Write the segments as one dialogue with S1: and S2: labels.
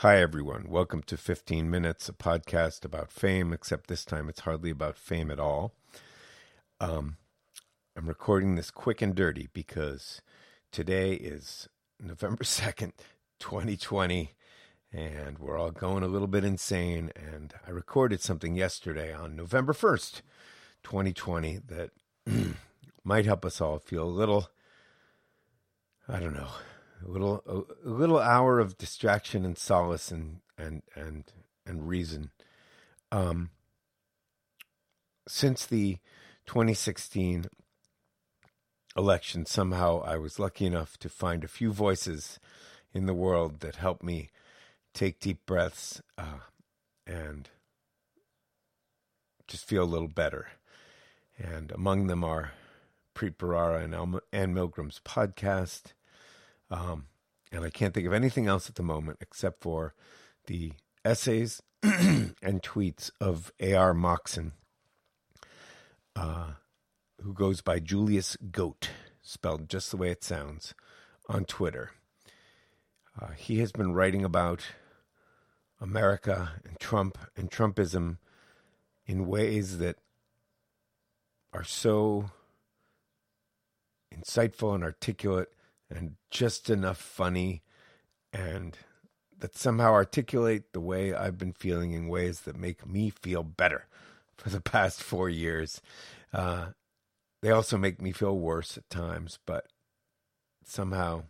S1: Hi, everyone. Welcome to 15 Minutes, a podcast about fame, except this time it's hardly about fame at all. Um, I'm recording this quick and dirty because today is November 2nd, 2020, and we're all going a little bit insane. And I recorded something yesterday on November 1st, 2020, that might help us all feel a little, I don't know, a little a, a, little hour of distraction and solace and and and and reason. Um, since the 2016 election, somehow I was lucky enough to find a few voices in the world that helped me take deep breaths uh, and just feel a little better. And among them are Preet Bharara and Anne Milgram's podcast, um, and I can't think of anything else at the moment except for the essays and tweets of A.R. Moxon, uh, who goes by Julius Goat, spelled just the way it sounds, on Twitter. Uh, he has been writing about America and Trump and Trumpism in ways that are so insightful and articulate and just enough funny and that somehow articulate the way I've been feeling in ways that make me feel better for the past four years. Uh, they also make me feel worse at times, but somehow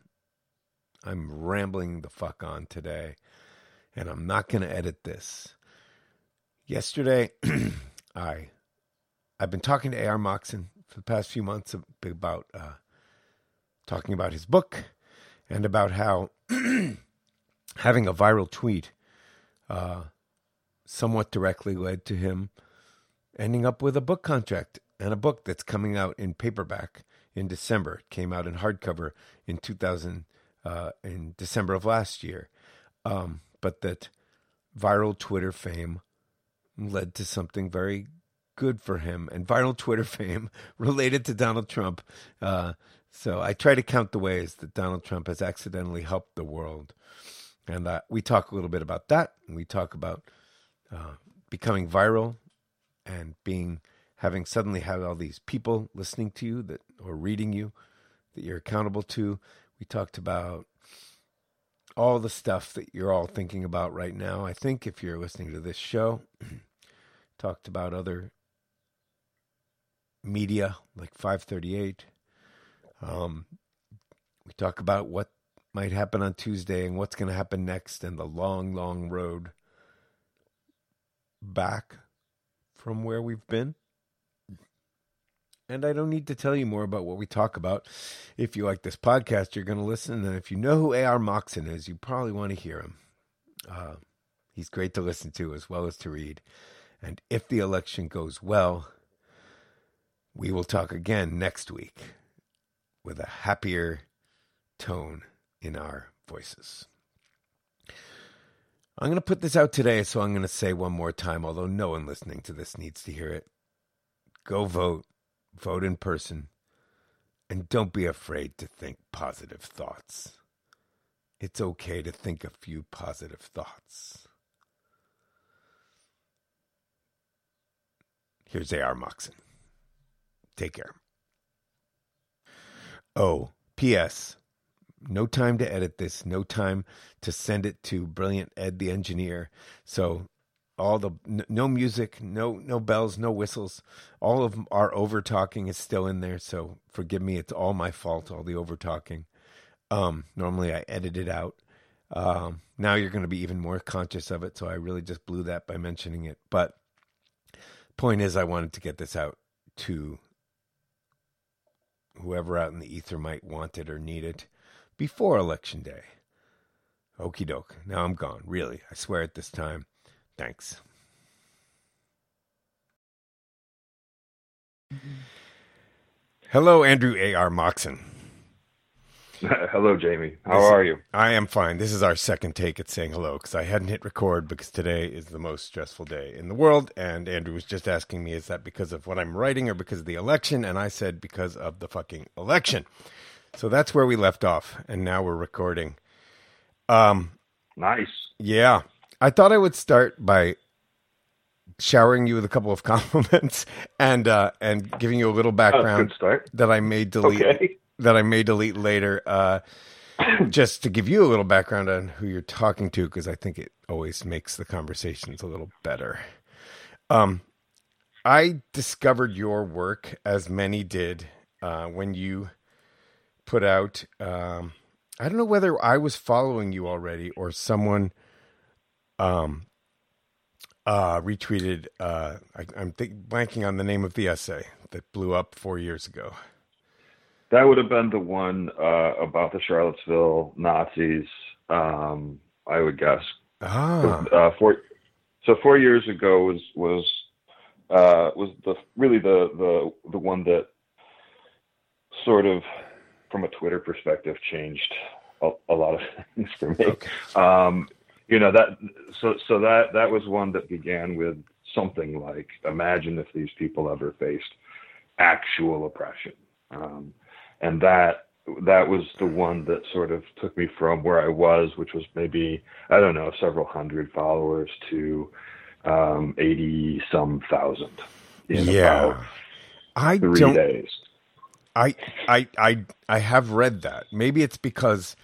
S1: I'm rambling the fuck on today and I'm not going to edit this. Yesterday, I I've been talking to AR Moxon for the past few months about uh, talking about his book and about how having a viral tweet uh, somewhat directly led to him ending up with a book contract and a book that's coming out in paperback in December. It came out in hardcover in 2000 uh, in December of last year, um, but that viral Twitter fame led to something very good for him and viral Twitter fame related to Donald Trump uh, so I try to count the ways that Donald Trump has accidentally helped the world. And uh, we talk a little bit about that. We talk about uh, becoming viral and being having suddenly had all these people listening to you that or reading you that you're accountable to. We talked about all the stuff that you're all thinking about right now. I think if you're listening to this show, talked about other media like 538 um, we talk about what might happen on Tuesday and what's going to happen next and the long, long road back from where we've been. And I don't need to tell you more about what we talk about. If you like this podcast, you're going to listen. And if you know who A.R. Moxon is, you probably want to hear him. Uh, he's great to listen to as well as to read. And if the election goes well, we will talk again next week with a happier tone in our voices. I'm going to put this out today, so I'm going to say one more time, although no one listening to this needs to hear it. Go vote, vote in person, and don't be afraid to think positive thoughts. It's okay to think a few positive thoughts. Here's A.R. Moxon. Take care. Oh, P.S. No time to edit this. No time to send it to Brilliant Ed, the engineer. So all the no music, no no bells, no whistles. All of our over talking is still in there. So forgive me. It's all my fault. All the over talking. Um, normally I edit it out. Um, now you're going to be even more conscious of it. So I really just blew that by mentioning it. But point is, I wanted to get this out to whoever out in the ether might want it or need it before Election Day. Okie doke. Now I'm gone. Really. I swear it this time. Thanks. Mm-hmm. Hello, Andrew A.R. Moxon.
S2: hello, Jamie. How this, are you?
S1: I am fine. This is our second take at saying hello because I hadn't hit record because today is the most stressful day in the world. And Andrew was just asking me, is that because of what I'm writing or because of the election? And I said, because of the fucking election. So that's where we left off. And now we're recording. Um,
S2: Nice.
S1: Yeah. I thought I would start by showering you with a couple of compliments and uh, and giving you a little
S2: Oh,
S1: background that I may delete
S2: Okay.
S1: That I may delete later. Uh, just to give you a little background on who you're talking to, because I think it always makes the conversations a little better. Um, I discovered your work, as many did, uh, when you put out. Um, I don't know whether I was following you already or someone um, uh, retweeted. Uh, I, I'm think, blanking on the name of the essay that blew up four years ago.
S2: That would have been the one uh, about the Charlottesville Nazis. Um, I would guess.
S1: Ah,
S2: Uh, four, so four years ago was was uh, was the really the the the one that sort of, from a Twitter perspective, changed a, a lot of things for me.
S1: okay.
S2: Um, you know that so so that that was one that began with something like imagine if these people ever faced actual oppression um, and that that was the one that sort of took me from where I was which was maybe I don't know several hundred followers to um, 80 some thousand
S1: Yeah. I
S2: three
S1: don't.
S2: days
S1: I, I, I, I have read that. Maybe it's because,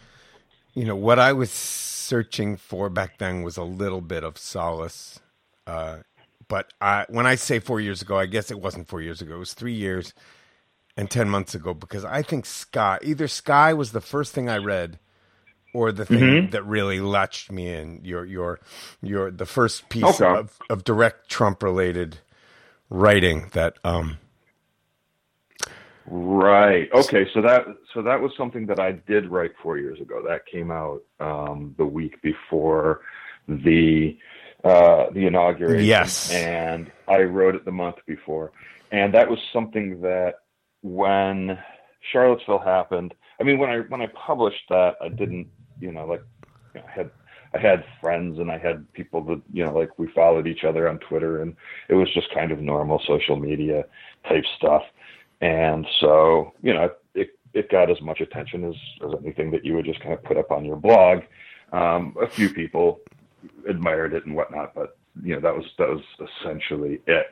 S1: you know, what I was searching for back then was a little bit of solace. Uh, but I, when I say four years ago, I guess it wasn't four years ago. It was three years and 10 months ago because I think Sky, either Sky was the first thing I read or the thing
S2: Mhm.
S1: that really latched me in. Your, your, your, the first piece
S2: Okay.
S1: of, of direct Trump related writing that, um,
S2: Right. Okay. So that so that was something that I did write four years ago. That came out um, the week before the uh, the inauguration.
S1: Yes.
S2: And I wrote it the month before, and that was something that when Charlottesville happened. I mean, when I when I published that, I didn't, you know, like you know, I had I had friends and I had people that you know, like we followed each other on Twitter, and it was just kind of normal social media type stuff. And so, you know, it, it got as much attention as, as anything that you would just kind of put up on your blog. Um, a few people admired it and whatnot, but you know, that was, that was essentially it.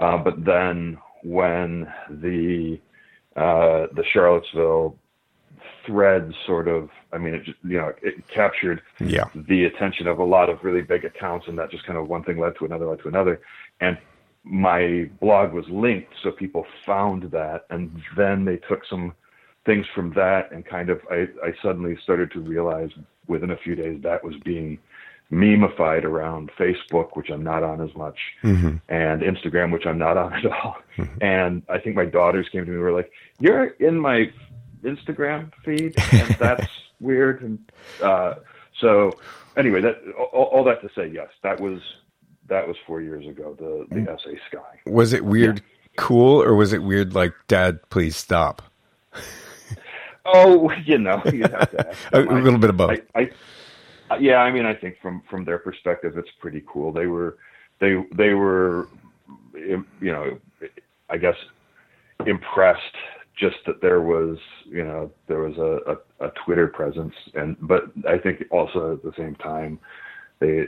S2: Uh, but then when the, uh, the Charlottesville thread sort of, I mean, it just, you know, it captured
S1: yeah.
S2: the attention of a lot of really big accounts, and that just kind of one thing led to another, led to another. And my blog was linked, so people found that, and then they took some things from that, and kind of, I, I suddenly started to realize within a few days that was being memeified around Facebook, which I'm not on as much,
S1: hmm
S2: and Instagram, which I'm not on at all. And I think my daughters came to me and were like, "You're in my Instagram feed, and that's weird." And uh, so, anyway, that all, all that to say, yes, that was that was four years ago. The the essay Sky.
S1: Was it weird cool or was it weird like dad please stop
S2: Oh, you know, you have to ask
S1: a, a little bit of both
S2: I, I, yeah, I mean, I think from from their perspective, it's pretty cool. They were, they they were, you know, I guess impressed just that there was, you know, there was a, a, a Twitter presence, and but I think also at the same time, they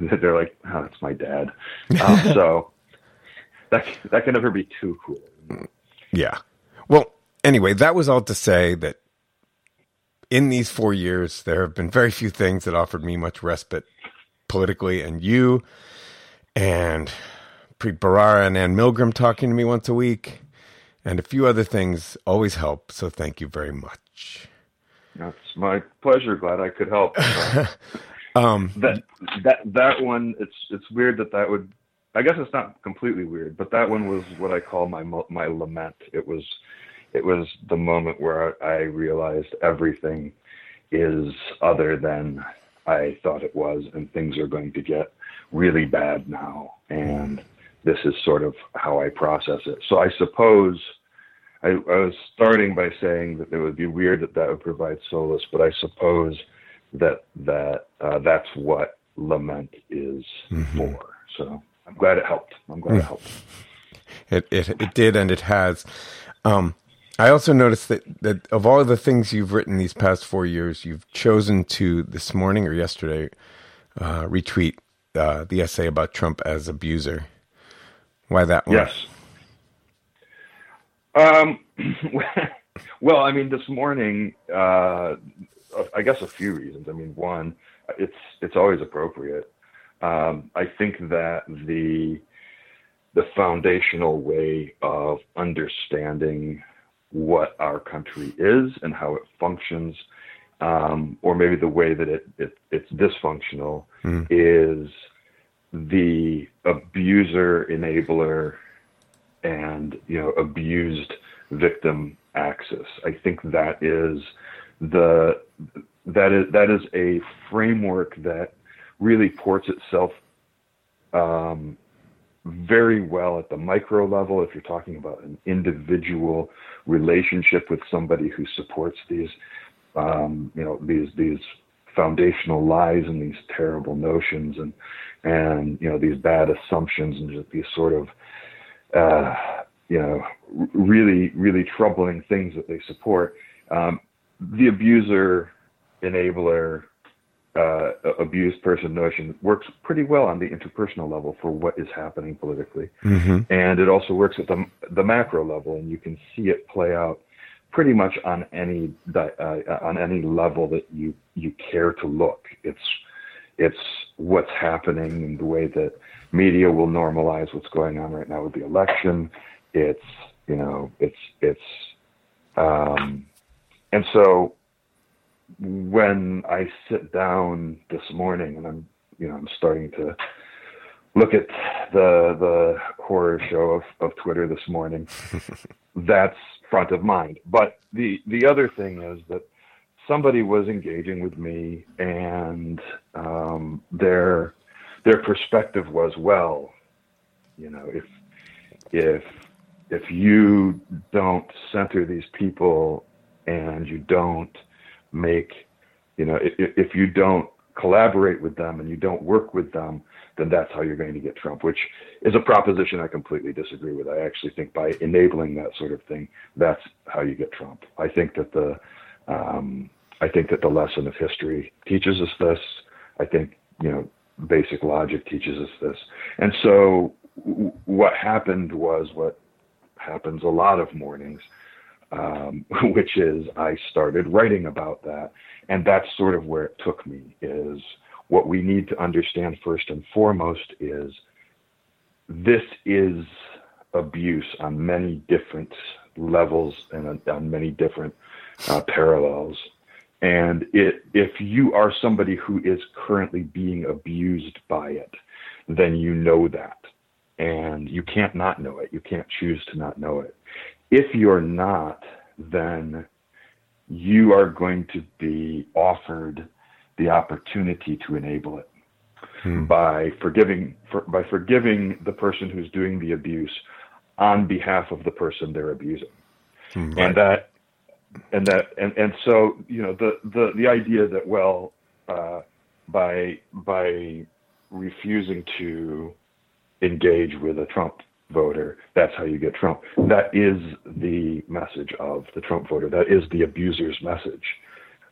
S2: they're like, oh, that's my dad, um, so that that can never be too cool.
S1: yeah well anyway that was all to say that in these four years there have been very few things that offered me much respite politically and you and Preet Bharara and Anne Milgram talking to me once a week and a few other things always help so thank you very much
S2: That's my pleasure. Glad I could help.
S1: um
S2: that that that one it's it's weird that that would i guess it's not completely weird but that one was what i call my my lament it was it was the moment where i realized everything is other than i thought it was and things are going to get really bad now and this is sort of how i process it so i suppose I, I was starting by saying that it would be weird that that would provide solace, but I suppose that that uh, that's what lament is for. So I'm glad it helped. I'm glad it helped.
S1: It, it it did and it has. Um, I also noticed that, that of all the things you've written these past four years, you've chosen to this morning or yesterday uh, retweet uh, the essay about Trump as abuser. Why that one?
S2: Yes. Um, well, I mean, this morning, uh, I guess a few reasons. I mean, one, it's it's always appropriate. Um, I think that the the foundational way of understanding what our country is and how it functions, um, or maybe the way that it, it it's dysfunctional, mm. is the abuser enabler and you know abused victim axis. I think that is the that is that is a framework that really ports itself um, very well at the micro level. If you're talking about an individual relationship with somebody who supports these, um, you know, these these foundational lies and these terrible notions and and you know these bad assumptions and just these sort of uh, you know really really troubling things that they support. Um, the abuser enabler uh, abused person notion works pretty well on the interpersonal level for what is happening politically, mm-hmm. and it also works at the the macro level, and you can see it play out pretty much on any uh, on any level that you you care to look. It's it's what's happening and the way that media will normalize what's going on right now with the election. It's you know it's it's um, and so when I sit down this morning and I'm, you know, I'm starting to look at the the horror show of, of Twitter this morning, that's front of mind. But the the other thing is that somebody was engaging with me and um, their their perspective was well, you know, if if if you don't center these people and you don't make, you know, if, if you don't collaborate with them and you don't work with them, then that's how you're going to get Trump, which is a proposition I completely disagree with. I actually think by enabling that sort of thing, that's how you get Trump. I think that the um, I think that the lesson of history teaches us this. I think you know basic logic teaches us this. And so w- what happened was what happens a lot of mornings um, which is I started writing about that. And that's sort of where it took me is what we need to understand first and foremost is this is abuse on many different levels and on many different uh, parallels. And it, if you are somebody who is currently being abused by it, then you know that. And you can't not know it. You can't choose to not know it. If you're not, then you are going to be offered the opportunity to enable it hmm. by forgiving for, by forgiving the person who's doing the abuse on behalf of the person they're abusing. Hmm, right. And that and that and, and so you know the the the idea that well uh, by by refusing to engage with a Trump voter. That's how you get Trump. That is the message of the Trump voter. That is the abuser's message.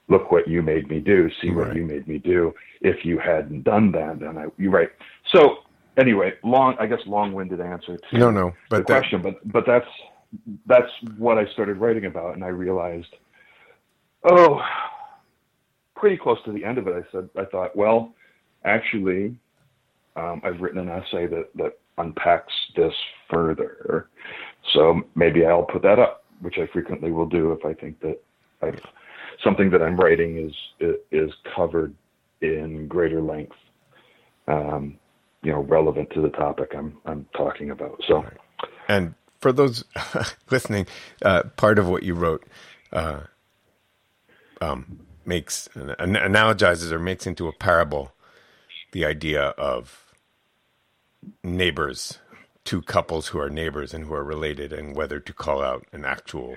S2: Look what you made me do. See what right. you made me do. If you hadn't done that, then I, you're right. So anyway, long, I guess long-winded answer to
S1: no, no, but
S2: the that, question, but, but that's, that's what I started writing about. And I realized, oh, pretty close to the end of it, I said, I thought, well, actually, um, I've written an essay that, that unpacks this further. So maybe I'll put that up, which I frequently will do if I think that I've, something that I'm writing is is covered in greater length, um, you know, relevant to the topic I'm I'm talking about. So,
S1: and for those listening, uh, part of what you wrote uh, um, makes analogizes or makes into a parable the idea of neighbors, two couples who are neighbors and who are related, and whether to call out an actual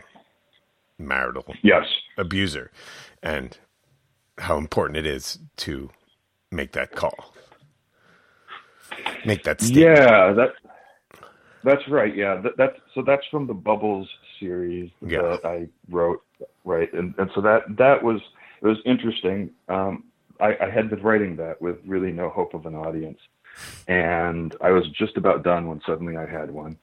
S1: marital
S2: yes
S1: abuser, and how important it is to make that call, make that statement.
S2: Yeah, that that's right. Yeah, that, that's so that's from the Bubbles series
S1: Yeah.
S2: that I wrote, right? And and so that that was it was interesting. Um, I, I had been writing that with really no hope of an audience, and I was just about done when suddenly I had one,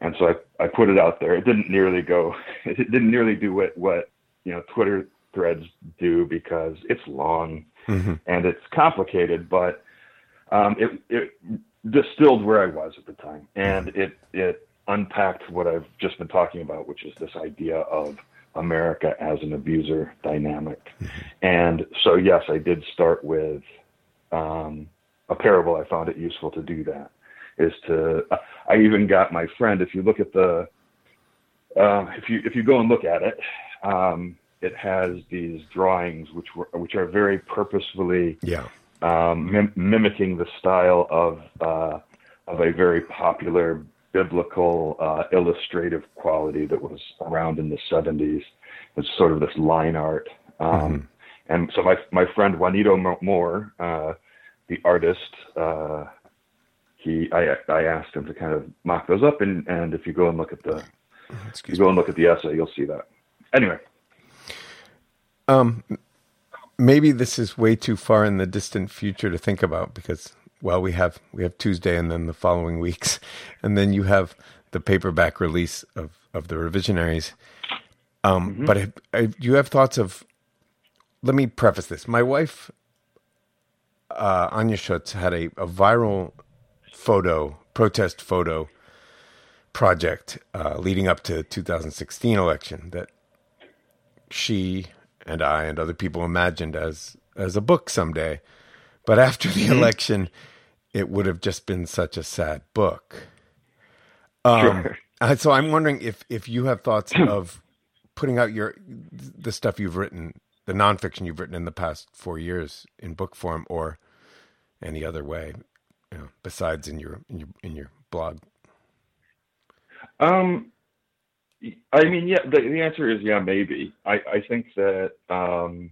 S2: and so I I put it out there. It didn't nearly go. It didn't nearly do what what you know Twitter threads do because it's long
S1: hmm
S2: and it's complicated, but um, it it distilled where I was at the time, and it it unpacked what I've just been talking about, which is this idea of America as an abuser dynamic. And so, yes, I did start with um, a parable. I found it useful to do that. Is to I even got my friend. If you look at the uh, if you if you go and look at it, um, it has these drawings which were which are very purposefully
S1: Yeah.
S2: um, mim- mimicking the style of uh, of a very popular biblical uh, illustrative quality that was around in the 70s. It's sort of this line art. Um, And so my my friend Juanito Mo- Moore, uh, the artist, uh, he I I asked him to kind of mock those up, and and if you go and look at the you
S1: Excuse
S2: go and look at the essay, you'll see that. Anyway,
S1: Um, maybe this is way too far in the distant future to think about because, well, we have we have Tuesday and then the following weeks, and then you have the paperback release of of the revisionaries. Um, But have, have, do you have thoughts of? Let me preface this. My wife, uh, Anya Schutz, had a, a viral photo protest photo project uh, leading up to 2016 election that she and I and other people imagined as as a book someday. But after the election, it would have just been such a sad book. Um,
S2: Sure.
S1: so I'm wondering if if you have thoughts of putting out your the stuff you've written, the nonfiction you've written in the past four years in book form, or any other way, you know, besides in your in your in your blog.
S2: Um, I mean, yeah, the, the answer is yeah, maybe. I, I think that um,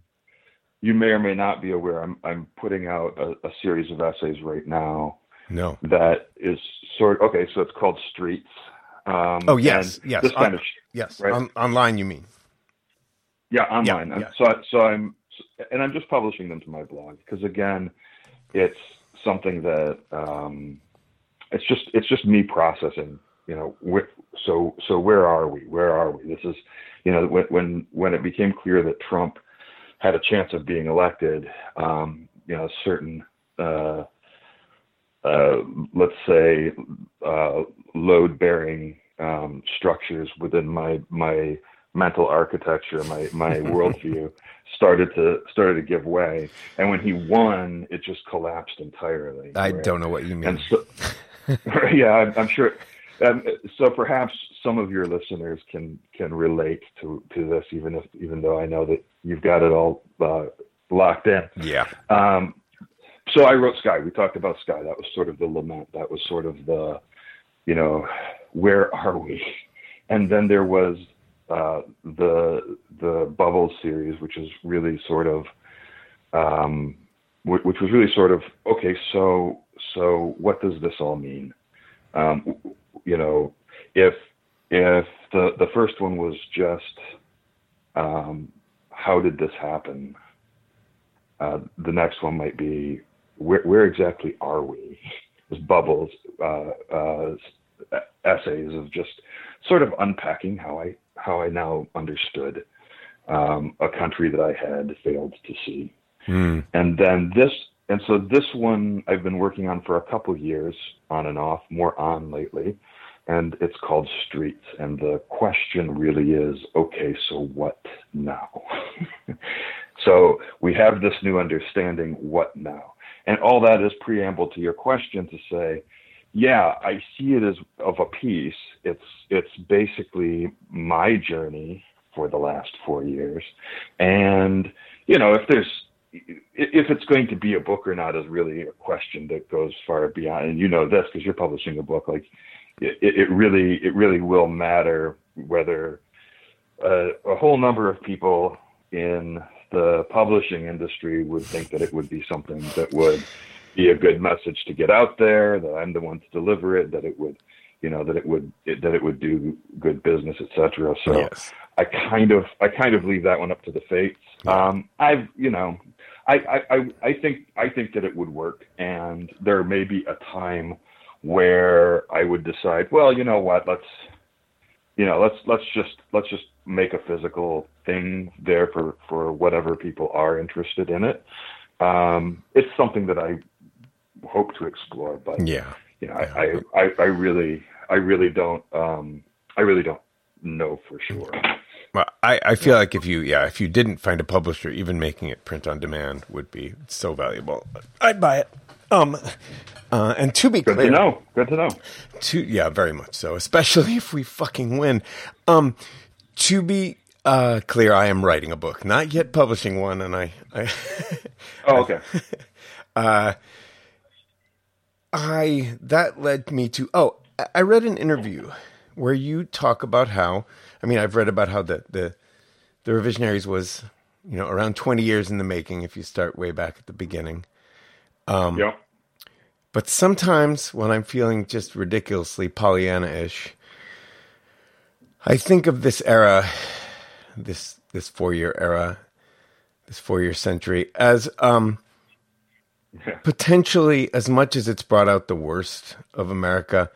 S2: you may or may not be aware. I'm I'm putting out a, a series of essays right now
S1: No.
S2: that is sort. Okay, so it's called Streets. Um,
S1: Oh yes, yes,
S2: This kind
S1: On-
S2: of
S1: yes.
S2: right.
S1: On, online, you mean?
S2: yeah, online.
S1: yeah.
S2: So so I'm and I'm just publishing them to my blog because again, it's something that um, it's just it's just me processing. You know, wh- so so where are we? Where are we? This is, you know, when when when it became clear that Trump had a chance of being elected, um, you know, certain uh, uh, let's say uh, load bearing um, structures within my my mental architecture, my my worldview started to started to give way. And when he won, it just collapsed entirely.
S1: I
S2: right?
S1: don't know what you mean.
S2: And so, yeah, I'm, I'm sure. Um, so perhaps some of your listeners can can relate to to this, even if even though I know that you've got it all uh, locked in.
S1: yeah.
S2: Um, so I wrote Sky. We talked about Sky. That was sort of the lament. That was sort of the, you know, where are we? And then there was uh, the the Bubbles series, which is really sort of, um, which, was really sort of okay. So so what does this all mean? Um, you know, if if the the first one was just um, how did this happen? Uh, the next one might be where, where exactly are we? There's bubbles, uh, uh, essays of just sort of unpacking how I how I now understood um, a country that I had failed to see.
S1: Mm.
S2: And then this, and so this one I've been working on for a couple years, on and off, more on lately, and it's called Streets. And the question really is, okay, so what now? so we have this new understanding, what now? And all that is preamble to your question to say, yeah, I see it as of a piece. It's it's basically my journey for the last four years, and you know, if there's if it's going to be a book or not is really a question that goes far beyond. And you know this because you're publishing a book. Like it, it really it really will matter whether uh, a whole number of people in the publishing industry would think that it would be something that would be a good message to get out there, that I'm the one to deliver it, that it would you know that it would it, that it would do good business, etc. So
S1: Yes.
S2: I kind of I kind of leave that one up to the fates. Um, I've you know I, I, I, I think I think that it would work, and there may be a time where I would decide, well, you know what, let's you know let's let's just let's just make a physical thing there for for whatever people are interested in it. Um, it's something that I hope to explore, but
S1: Yeah.
S2: you know, I, I, I, I really I really don't um, I really don't know for sure.
S1: Well, I, I feel like if you yeah if you didn't find a publisher, even making it print on demand would be so valuable. I'd buy it. Um, uh, and to be
S2: Good
S1: clear,
S2: to know. Good to know.
S1: to yeah, very much so. Especially if we fucking win. Um, to be uh clear, I am writing a book, not yet publishing one, and I I
S2: Oh, okay.
S1: I that led me to oh I- read an interview where you talk about how I mean I've read about how the the the revisionaries was you know around 20 years in the making if you start way back at the beginning
S2: yeah.
S1: but sometimes when I'm feeling just ridiculously Pollyanna-ish I think of this era this this 4-year era this 4-year century as um
S2: Yeah.
S1: potentially as much as it's brought out the worst of America,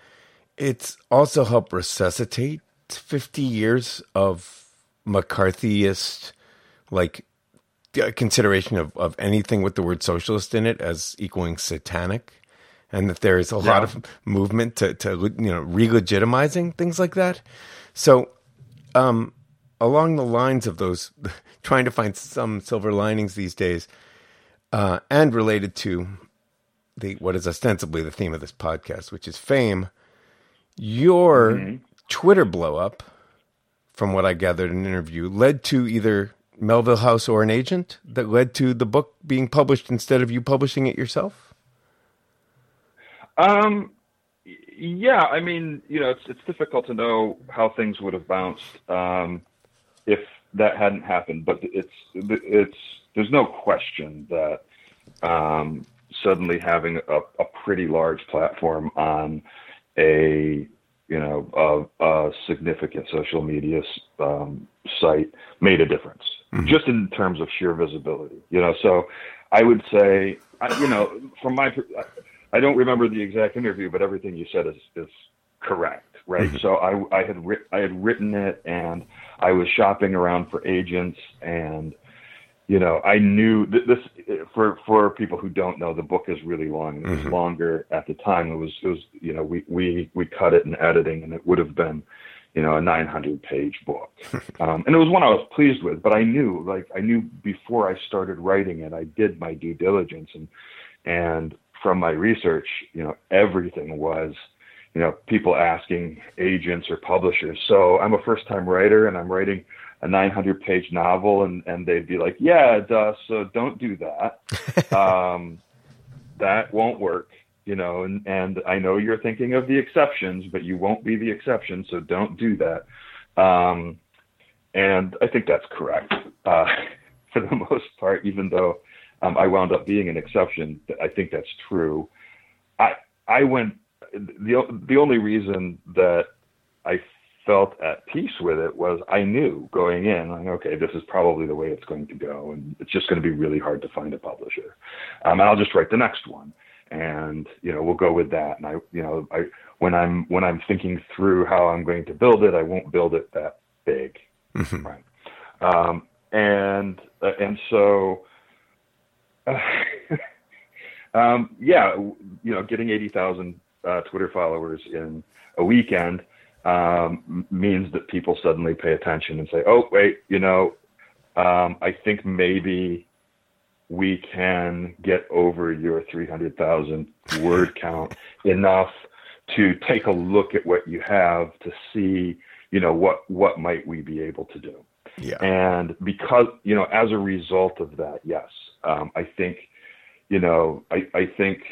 S1: it's also helped resuscitate 50 years of McCarthyist like consideration of, of anything with the word socialist in it as equaling satanic and that there is a lot of movement to, to you know re-legitimizing things like that so um, along the lines of those trying to find some silver linings these days uh, and related to the what is ostensibly the theme of this podcast, which is fame. Your Twitter blow up, from what I gathered in an interview, led to either Melville House or an agent that led to the book being published instead of you publishing it yourself.
S2: Um, yeah, I mean, you know, it's it's difficult to know how things would have bounced um, if that hadn't happened. But it's it's there's no question that um, suddenly having a, a pretty large platform on a you know a, a significant social media um, site made a difference, just in terms of sheer visibility. You know, so I would say, I, you know, from my I don't remember the exact interview, but everything you said is, is correct, right? So I, I had writ- I had written it, and I was shopping around for agents, and you know, I knew th- this for for people who don't know, the book is really long. It was longer at the time. It was it was you know we we we cut it in editing, and it would have been you know a 900 page book, um, and it was one I was pleased with. But I knew like I knew before I started writing it, I did my due diligence, and and from my research, you know, everything was you know, people asking agents or publishers. So I'm a first time writer and I'm writing a 900 page novel and, and they'd be like, yeah, duh, so don't do that. um, that won't work, you know, and, and I know you're thinking of the exceptions, but you won't be the exception. So don't do that. Um, and I think that's correct, uh, for the most part, even though, um, I wound up being an exception. I think that's true. I, I went the the only reason that I felt at peace with it was I knew going in, like, okay, this is probably the way it's going to go, and it's just going to be really hard to find a publisher. Um, and I'll just write the next one, and you know we'll go with that. And I, you know, I when I'm when I'm thinking through how I'm going to build it, I won't build it that big, right? Um, and uh, and so. Uh, um, yeah, you know, getting eighty thousand uh, Twitter followers in a weekend um, means that people suddenly pay attention and say, "Oh, wait, you know, um, I think maybe we can get over your three hundred thousand word count enough to take a look at what you have to see, you know, what what might we be able to do."
S1: Yeah.
S2: And because, you know, as a result of that, yes, um, I think, you know, I, I think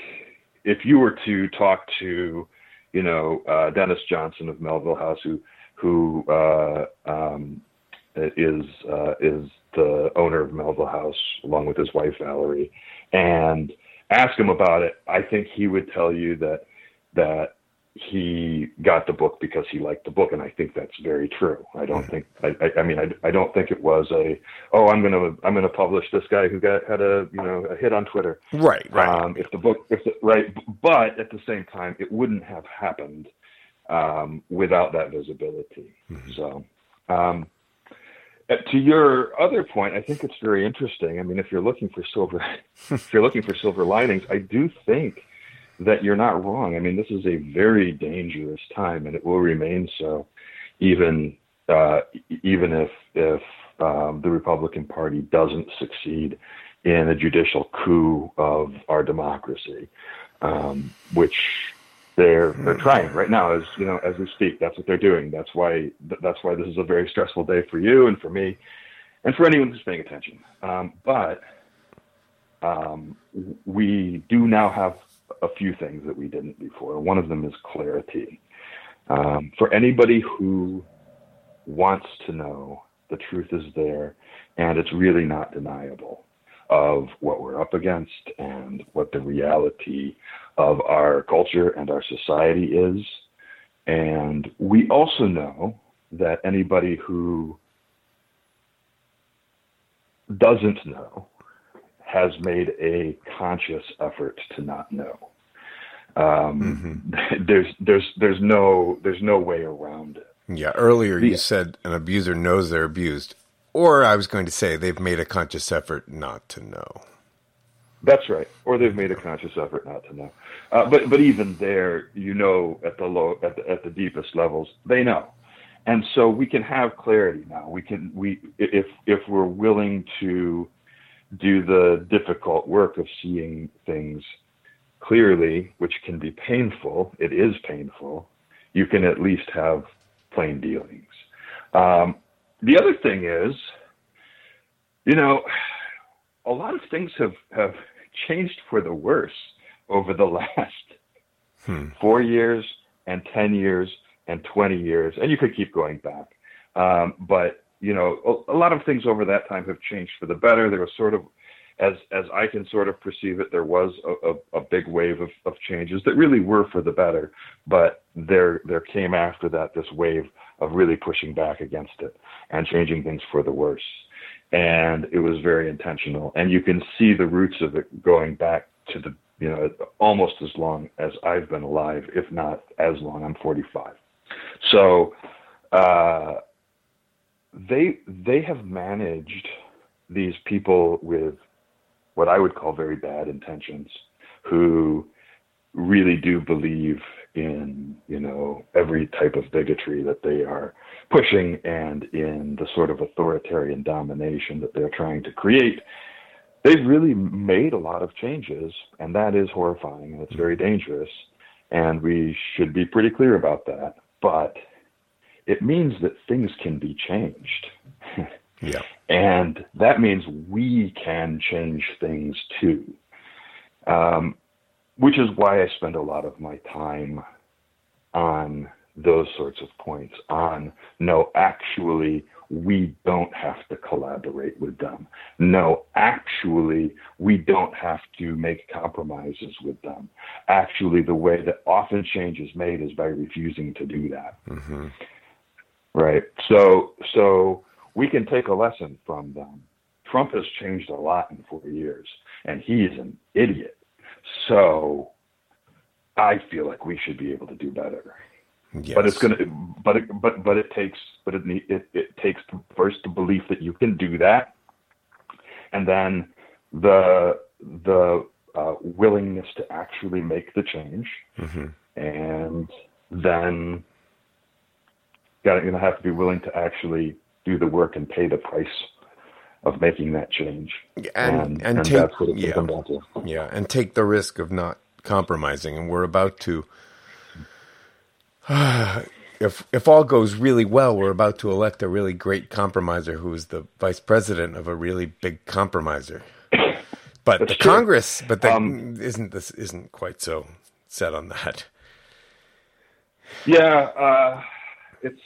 S2: if you were to talk to, you know, uh, Dennis Johnson of Melville House, who, who uh, um, is uh, is the owner of Melville House, along with his wife Valerie, and ask him about it, I think he would tell you that that he got the book because he liked the book, and I think that's very true. I don't think I, I, I mean I, I don't think it was a oh I'm gonna I'm gonna publish this guy who got had a you know a hit on Twitter.
S1: Right, right.
S2: Um, if the book if the, right, but at the same time it wouldn't have happened um, without that visibility. Mm-hmm. So. Um, uh, to your other point, I think it's very interesting. I mean, if you're looking for silver, if you're looking for silver linings, I do think that you're not wrong. I mean, this is a very dangerous time, and it will remain so, even uh, even if if um, the Republican Party doesn't succeed in a judicial coup of our democracy, um, which they're they're trying right now as you know as we speak. That's what they're doing. That's why that's why this is a very stressful day for you and for me, and for anyone who's paying attention. Um, but um, we do now have a few things that we didn't before. One of them is clarity. Um, for anybody who wants to know, the truth is there, and it's really not deniable of what we're up against and what the reality of our culture and our society is. And we also know that anybody who doesn't know has made a conscious effort to not know. Um, mm-hmm. There's there's there's no there's no way around it.
S1: Yeah, earlier you said an abuser knows they're abused, or I was going to say they've made a conscious effort not to know.
S2: That's right, or they've made a conscious effort not to know. Uh, but but even there, you know, at the low at the at the deepest levels, they know, and so we can have clarity now. We can we if if we're willing to do the difficult work of seeing things clearly, which can be painful, it is painful, you can at least have plain dealings. Um, the other thing is, you know, a lot of things have, have changed for the worse over the last hmm. four years and 10 years and 20 years, and you could keep going back. Um, but, you know, a, a, lot of things over that time have changed for the better. There was sort of as as I can sort of perceive it, there was a, a, a, big wave of, of changes that really were for the better, but there there came after that this wave of really pushing back against it and changing things for the worse. And it was very intentional. And you can see the roots of it going back to the you know almost as long as I've been alive, if not as long. I'm 45. So uh, they they have managed these people with what I would call very bad intentions, who really do believe in you know every type of bigotry that they are pushing and in the sort of authoritarian domination that they're trying to create. They've really made a lot of changes and that is horrifying and it's very dangerous and we should be pretty clear about that. But it means that things can be changed
S1: Yeah.
S2: And that means we can change things too. Um, which is why I spend a lot of my time on those sorts of points on no, actually, we don't have to collaborate with them. No, actually, we don't have to make compromises with them. Actually, the way that often change is made is by refusing to do that. Mm-hmm. Right. So, so we can take a lesson from them. Trump has changed a lot in four years, and he's an idiot. So I feel like we should be able to do better. Yes. But it's gonna, but it, but but it takes, but it it it takes first the belief that you can do that, and then the the uh, willingness to actually make the change, mm-hmm. and then got you're gonna have to be willing to actually do the work and pay the price of making that change.
S1: And and, and, and take yeah, yeah, and take the risk of not compromising. And we're about to. Uh, if if all goes really well, we're about to elect a really great compromiser who is the vice president of a really big compromiser. But the true. Congress, but the, um, isn't this isn't quite so set on that.
S2: Yeah, uh, it's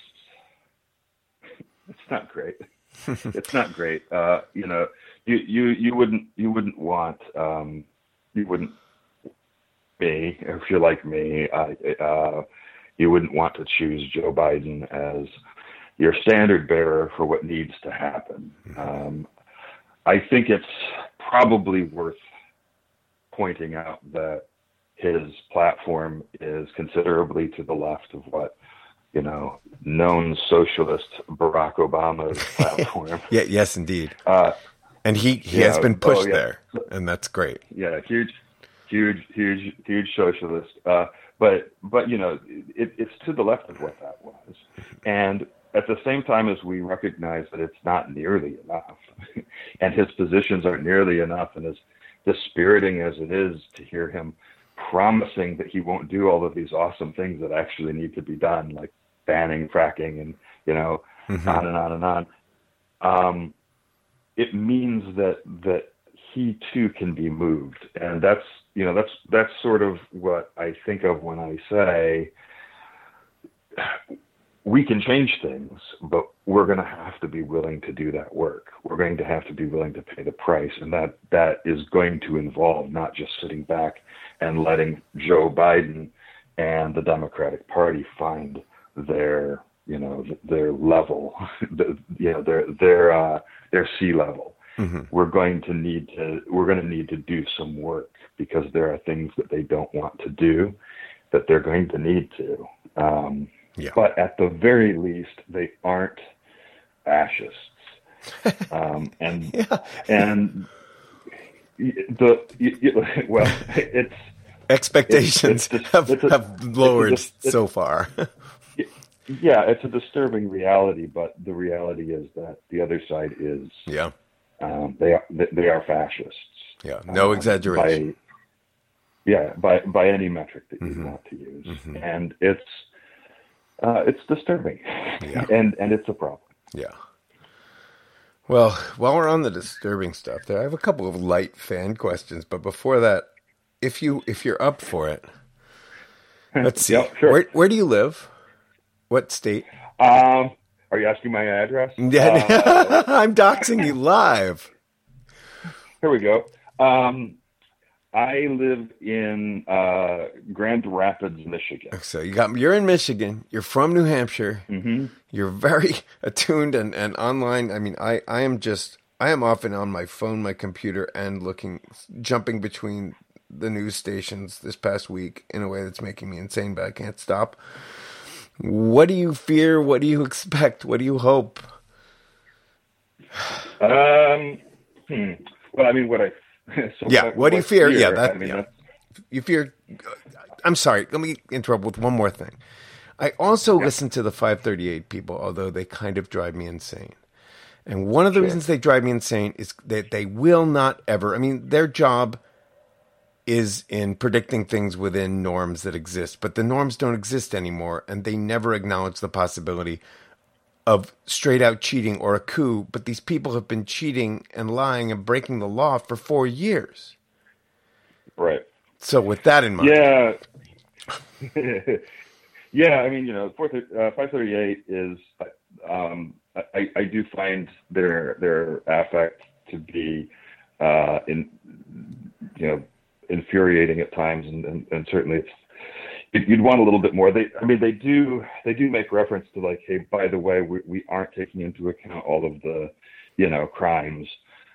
S2: not great. it's not great. Uh, you know, you, you, you wouldn't, you wouldn't want, um, you wouldn't me, if you're like me, uh, uh, you wouldn't want to choose Joe Biden as your standard bearer for what needs to happen. Um, I think it's probably worth pointing out that his platform is considerably to the left of what you know known socialist Barack Obama's platform.
S1: yeah, yes, indeed. Uh, and he he has been pushed oh, yeah. there, and that's great.
S2: Yeah, huge, huge, huge, huge socialist. Uh, but but you know, it, it's to the left of what that was, and at the same time as we recognize that it's not nearly enough, and his positions aren't nearly enough, and as dispiriting as it is to hear him promising that he won't do all of these awesome things that actually need to be done, like banning fracking and you know mm-hmm. on and on and on. Um, it means that that he too can be moved, and that's you know that's that's sort of what I think of when I say we can change things, but we're going to have to be willing to do that work. We're going to have to be willing to pay the price, and that that is going to involve not just sitting back and letting Joe Biden and the Democratic Party find their you know their level, the, you know their their uh, their sea level. Mm-hmm. We're going to need to we're going to need to do some work because there are things that they don't want to do that they're going to need to. Um, yeah. But at the very least, they aren't fascists. um, and yeah. and the well, it's
S1: expectations it's, it's, have, a, have lowered so far.
S2: Yeah, it's a disturbing reality, but the reality is that the other side is
S1: yeah
S2: um, they are they are fascists.
S1: Yeah, no um, exaggeration.
S2: By, yeah, by by any metric that you mm-hmm. want to use, mm-hmm. and it's uh, it's disturbing, yeah. and and it's a problem.
S1: Yeah. Well, while we're on the disturbing stuff, there I have a couple of light fan questions, but before that, if you if you're up for it, let's see.
S2: sure.
S1: Where where do you live? What state?
S2: Um, are you asking my address?
S1: Yeah, uh, I'm doxing you live.
S2: Here we go. Um, I live in uh, Grand Rapids, Michigan.
S1: So you got you're in Michigan. You're from New Hampshire.
S2: Mm-hmm.
S1: You're very attuned and, and online. I mean, I, I am just I am often on my phone, my computer, and looking, jumping between the news stations this past week in a way that's making me insane, but I can't stop. What do you fear? What do you expect? What do you hope?
S2: Um. Hmm. Well, I mean, what I
S1: so yeah. What, what, do you fear? fear? Yeah, that, I mean, yeah. you fear. I'm sorry. Let me interrupt with one more thing. I also yeah. listen to the 538 people, although they kind of drive me insane. And one of the sure. reasons they drive me insane is that they will not ever. I mean, their job is in predicting things within norms that exist, but the norms don't exist anymore, and they never acknowledge the possibility of straight out cheating or a coup, but these people have been cheating and lying and breaking the law for four years.
S2: Right.
S1: So with that in mind,
S2: yeah, yeah. I mean, you know, uh, five thirty eight is. Um, I, I do find their their affect to be, uh, in, you know, infuriating at times, and, and, and certainly it's you'd want a little bit more. They, I mean, they do they do make reference to like, hey, by the way, we, we aren't taking into account all of the, you know, crimes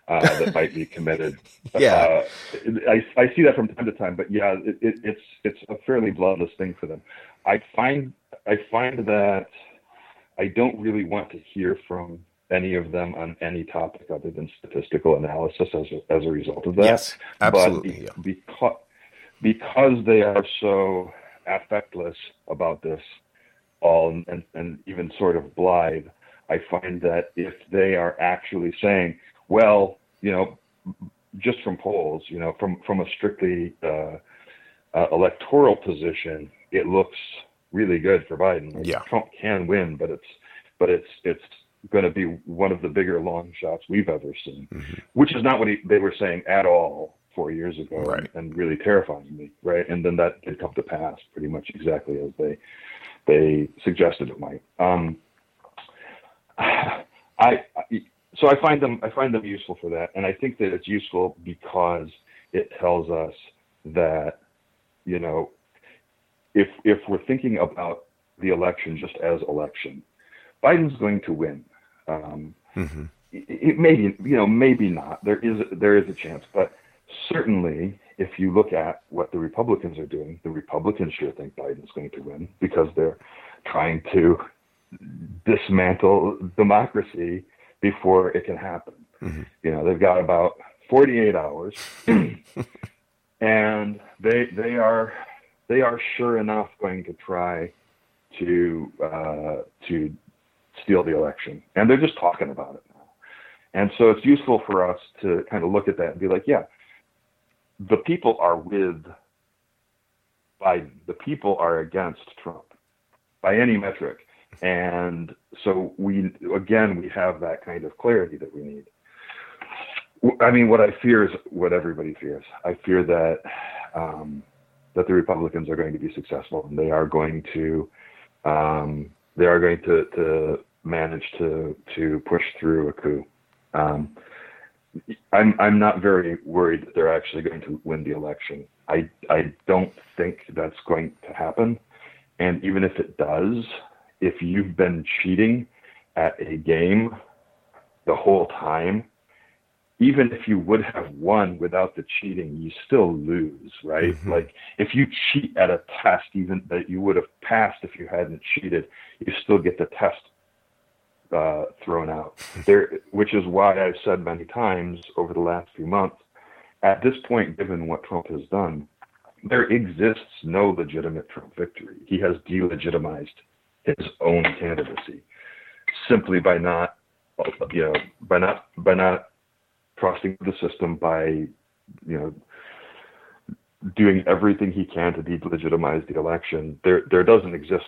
S2: uh, that might be committed.
S1: yeah,
S2: uh, I I see that from time to time, but yeah, it, it, it's it's a fairly bloodless thing for them. I find I find that I don't really want to hear from any of them on any topic other than statistical analysis as a, as a result of that.
S1: Yes, absolutely.
S2: But be, because because they are so affectless about this all and, and even sort of blithe, I find that if they are actually saying, well, you know, just from polls, you know, from, from a strictly uh, uh, electoral position, it looks really good for Biden.
S1: Yeah.
S2: Trump can win, but it's but it's it's going to be one of the bigger long shots we've ever seen, mm-hmm. which is not what he, they were saying at all four years ago
S1: right.
S2: and, and, really terrifying me, right? And then that did come to pass pretty much exactly as they they suggested it might. Um, I, I so I find them I find them useful for that, and I think that it's useful because it tells us that you know if if we're thinking about the election just as election. Biden's going to win. Um,
S1: hmm
S2: it, it maybe you know maybe not. There is there is a chance, but certainly if you look at what the Republicans are doing, the Republicans sure think Biden's going to win because they're trying to dismantle democracy before it can happen.
S1: Mhm.
S2: You know, they've got about 48 hours, and they they are they are sure enough going to try to uh, to steal the election, and they're just talking about it now. And so it's useful for us to kind of look at that and be like, yeah, the people are with Biden. The people are against Trump by any metric. And so we, again, we have that kind of clarity that we need. I mean, what I fear is what everybody fears. I fear that um, that the Republicans are going to be successful and they are going to um, they are going to, to manage to to push through a coup. Um, I'm I'm not very worried that they're actually going to win the election. I I don't think that's going to happen. And even if it does, if you've been cheating at a game the whole time, even if you would have won without the cheating, you still lose, right?
S1: Mhm.
S2: Like if you cheat at a test, even that you would have passed if you hadn't cheated, you still get the test uh, thrown out. There, which is why I've said many times over the last few months, at this point, given what Trump has done, there exists no legitimate Trump victory. He has delegitimized his own candidacy simply by not, you know, by not by not trusting the system, by you know, doing everything he can to delegitimize the election. There, there doesn't exist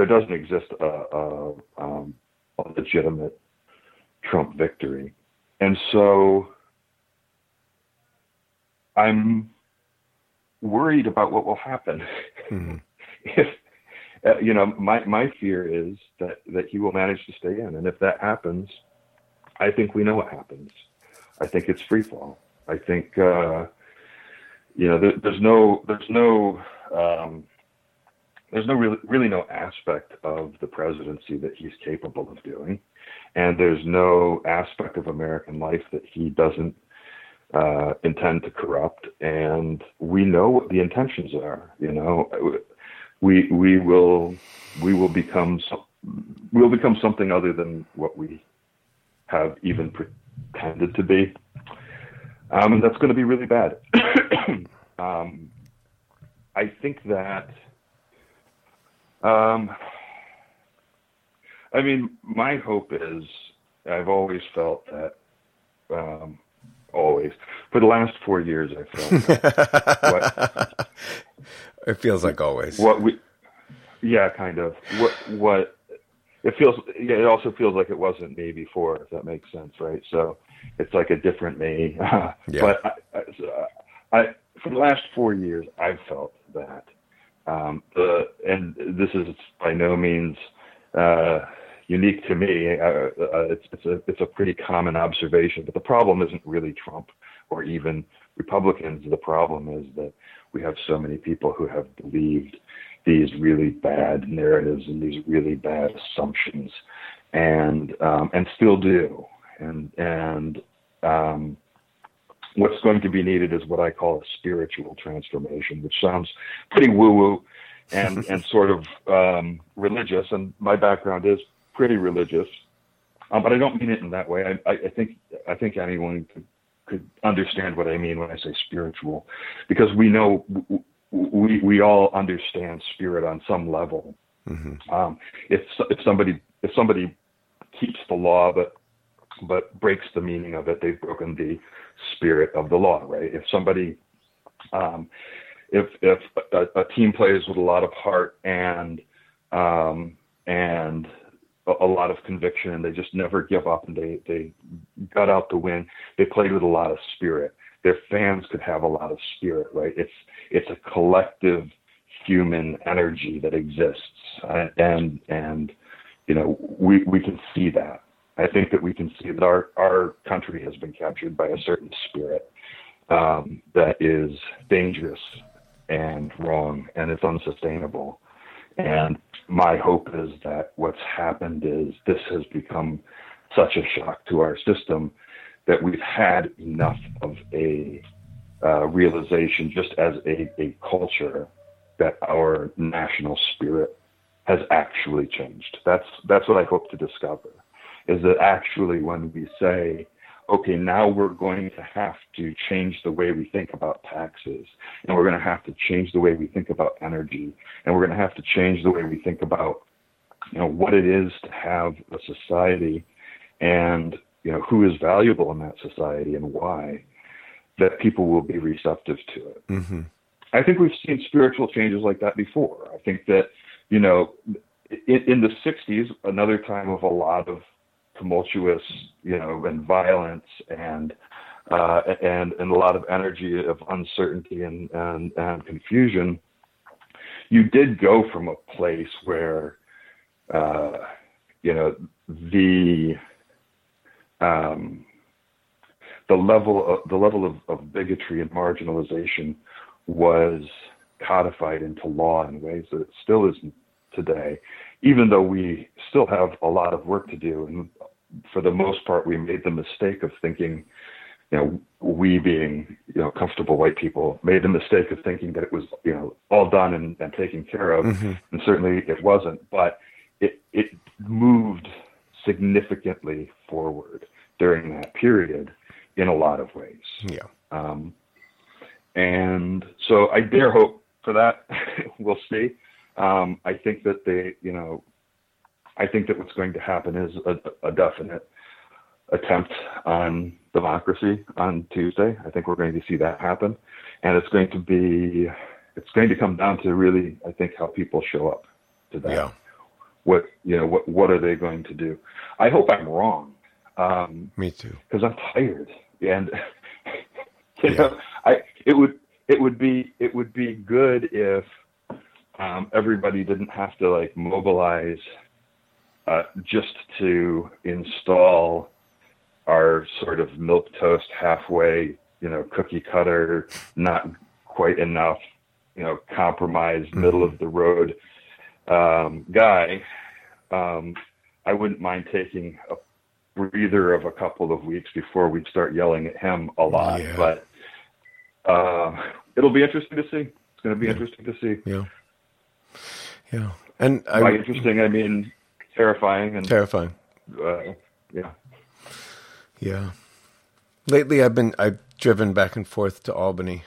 S2: there doesn't exist a, a, um, a legitimate Trump victory. And so I'm worried about what will happen
S1: hmm
S2: if uh, you know my my fear is that that he will manage to stay in and if that happens I think we know what happens. I think it's free fall. I think uh you know there, there's no there's no um there's no really, really no aspect of the presidency that he's capable of doing, and there's no aspect of American life that he doesn't uh, intend to corrupt. And we know what the intentions are. You know, we we will we will become we'll become something other than what we have even pretended to be, um, and that's going to be really bad. um, I think that. Um, I mean, my hope is I've always felt that, um, always for the last four years, I felt
S1: it feels like always.
S2: what we, yeah, kind of what what it feels. Yeah, it also feels like it wasn't me before, if that makes sense, right? So it's like a different me.
S1: Yeah.
S2: But I, I, I, for the last four years, I've felt that. Um, and this is by no means uh, unique to me. Uh, uh, it's it's a it's a pretty common observation. But the problem isn't really Trump or even Republicans. The problem is that we have so many people who have believed these really bad narratives and these really bad assumptions, and um, and still do. And and um, what's going to be needed is what I call a spiritual transformation, which sounds pretty woo woo and and sort of um, religious. And my background is pretty religious, um, but I don't mean it in that way. I, I, think I think anyone could, could understand what I mean when I say spiritual, because we know we we all understand spirit on some level.
S1: hmm
S2: Um, if if somebody if somebody keeps the law but but breaks the meaning of it, they've broken the spirit of the law, right? If somebody um, if if a, a team plays with a lot of heart and um, and a, a lot of conviction and they just never give up and they they gut out the win, they played with a lot of spirit. Their fans could have a lot of spirit, right? It's it's a collective human energy that exists, uh, and and you know we we can see that. I think that we can see that our our country has been captured by a certain spirit um, that is dangerous and wrong, and it's unsustainable. And my hope is that what's happened is this has become such a shock to our system that we've had enough of a uh, realization just as a, a culture that our national spirit has actually changed. That's that's what I hope to discover. Is that actually when we say, okay, now we're going to have to change the way we think about taxes, and we're going to have to change the way we think about energy, and we're going to have to change the way we think about, you know, what it is to have a society, and you know who is valuable in that society and why. That people will be receptive to it.
S1: Mm-hmm.
S2: I think we've seen spiritual changes like that before. I think that, you know, in, in the 60s, another time of a lot of tumultuous, you know, and violence and uh, and and a lot of energy of uncertainty and, and and confusion. You did go from a place where, uh, you know, the um, the level of the level of, of bigotry and marginalization was codified into law in ways that it still isn't today, even though we still have a lot of work to do. And for the most part, we made the mistake of thinking, you know, we being, you know, comfortable white people made the mistake of thinking that it was, you know, all done and, and taken care of.
S1: Mm-hmm.
S2: And certainly it wasn't, but it, it moved significantly forward during that period in a lot of ways.
S1: Yeah.
S2: Um, and so I dare hope for that. we'll see. Um, I think that they, you know, I think that what's going to happen is a, a definite attempt on democracy on Tuesday. I think we're going to see that happen, and it's going to be, it's going to come down to really, I think, how people show up to that.
S1: Yeah.
S2: What you know, what what are they going to do? I hope I'm wrong. Um,
S1: Me too.
S2: because I'm tired and you
S1: Yeah.
S2: know I it would it would be it would be good if um, everybody didn't have to like mobilize uh, just to install our sort of milk toast halfway you know cookie cutter not quite enough you know compromise middle of the road um, guy um, I wouldn't mind taking a breather of a couple of weeks before we start yelling at him a lot.
S1: Yeah.
S2: But uh, it'll be interesting to see. It's going to be interesting to see.
S1: Yeah. Yeah. And
S2: By
S1: I
S2: interesting, I mean terrifying and
S1: terrifying.
S2: uh, yeah.
S1: Yeah. Lately, I've been I've driven back and forth to Albany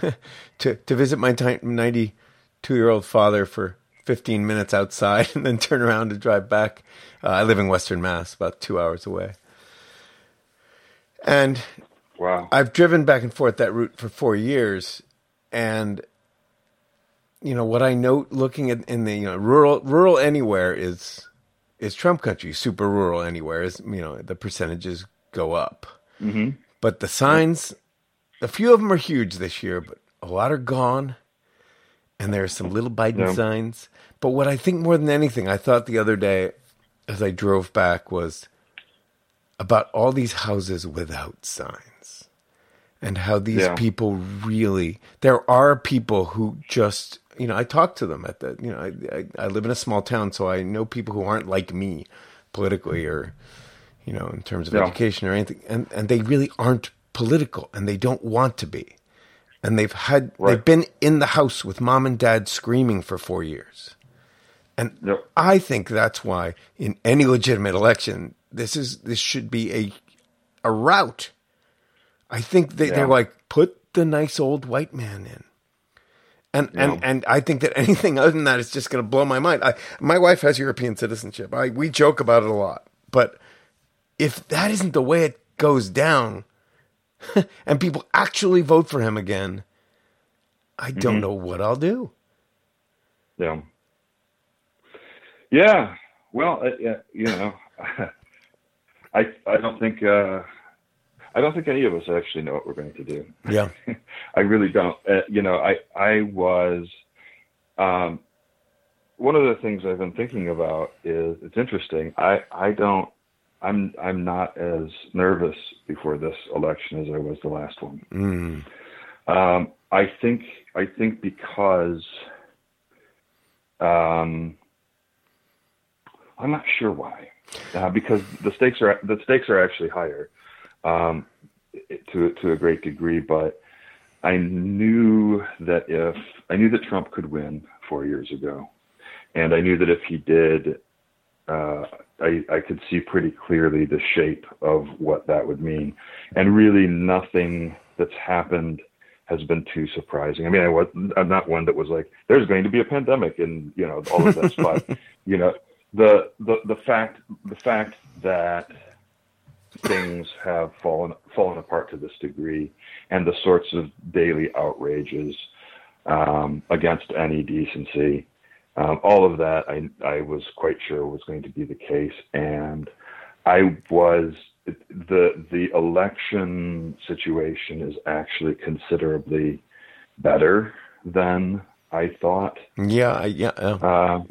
S1: to to visit my ninety two year old father for fifteen minutes outside, and then turn around to drive back. Uh, I live in Western Mass, about two hours away, and
S2: Wow.
S1: I've driven back and forth that route for four years, and you know what I note looking at in the you know rural rural anywhere is is Trump country. Super rural anywhere is you know the percentages go up,
S2: hmm
S1: but the signs, a few of them are huge this year, but a lot are gone, and there are some little Biden
S2: Yeah.
S1: signs. But what I think more than anything, I thought the other day as I drove back was about all these houses without signs and how these
S2: Yeah.
S1: people really there are people who just you know i talk to them at the you know I, I i live in a small town so i know people who aren't like me politically or you know in terms of
S2: Yeah.
S1: education or anything and and they really aren't political and they don't want to be and they've had
S2: Right.
S1: they've been in the house with mom and dad screaming for 4 years and
S2: Yep.
S1: I think that's why in any legitimate election, this is this should be a a rout. I think they, they're like put the nice old white man in. And
S2: Yeah.
S1: and and I think that anything other than that is just going to blow my mind. I, my wife has European citizenship. I we joke about it a lot, but if that isn't the way it goes down, and people actually vote for him again, I don't
S2: Mm-hmm.
S1: know what I'll do.
S2: Yeah. Yeah. Well, uh, you know, I I don't think uh, I don't think any of us actually know what we're going to do.
S1: Yeah,
S2: I really don't. Uh, you know, I I was um, one of the things I've been thinking about is it's interesting. I I don't. I'm I'm not as nervous before this election as I was the last one.
S1: mm,
S2: Um, I think I think because Um, I'm not sure why, uh, because the stakes are the stakes are actually higher um, to to a great degree. But I knew that if I knew that Trump could win four years ago, and I knew that if he did, uh, I, I could see pretty clearly the shape of what that would mean, and really nothing that's happened has been too surprising. I mean, I was I'm not one that was like, "There's going to be a pandemic," and you know all of this, but you know the the the fact the fact that things have fallen fallen apart to this degree, and the sorts of daily outrages um, against any decency, um, all of that I I was quite sure was going to be the case, and I was the the election situation is actually considerably better than I thought.
S1: Yeah, yeah.
S2: Uh,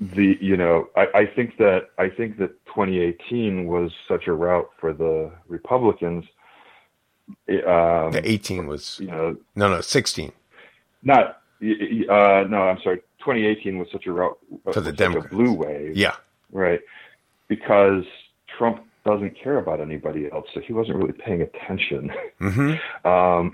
S2: the you know I, I think that I think that 2018 was such a rout for the Republicans. Um,
S1: the 18 was
S2: you know
S1: no no 16.
S2: Not uh, no I'm sorry 2018 was such a rout
S1: for the Democrats.
S2: blue wave.
S1: Yeah,
S2: right. Because Trump doesn't care about anybody else, so he wasn't really paying attention.
S1: Mm-hmm.
S2: um,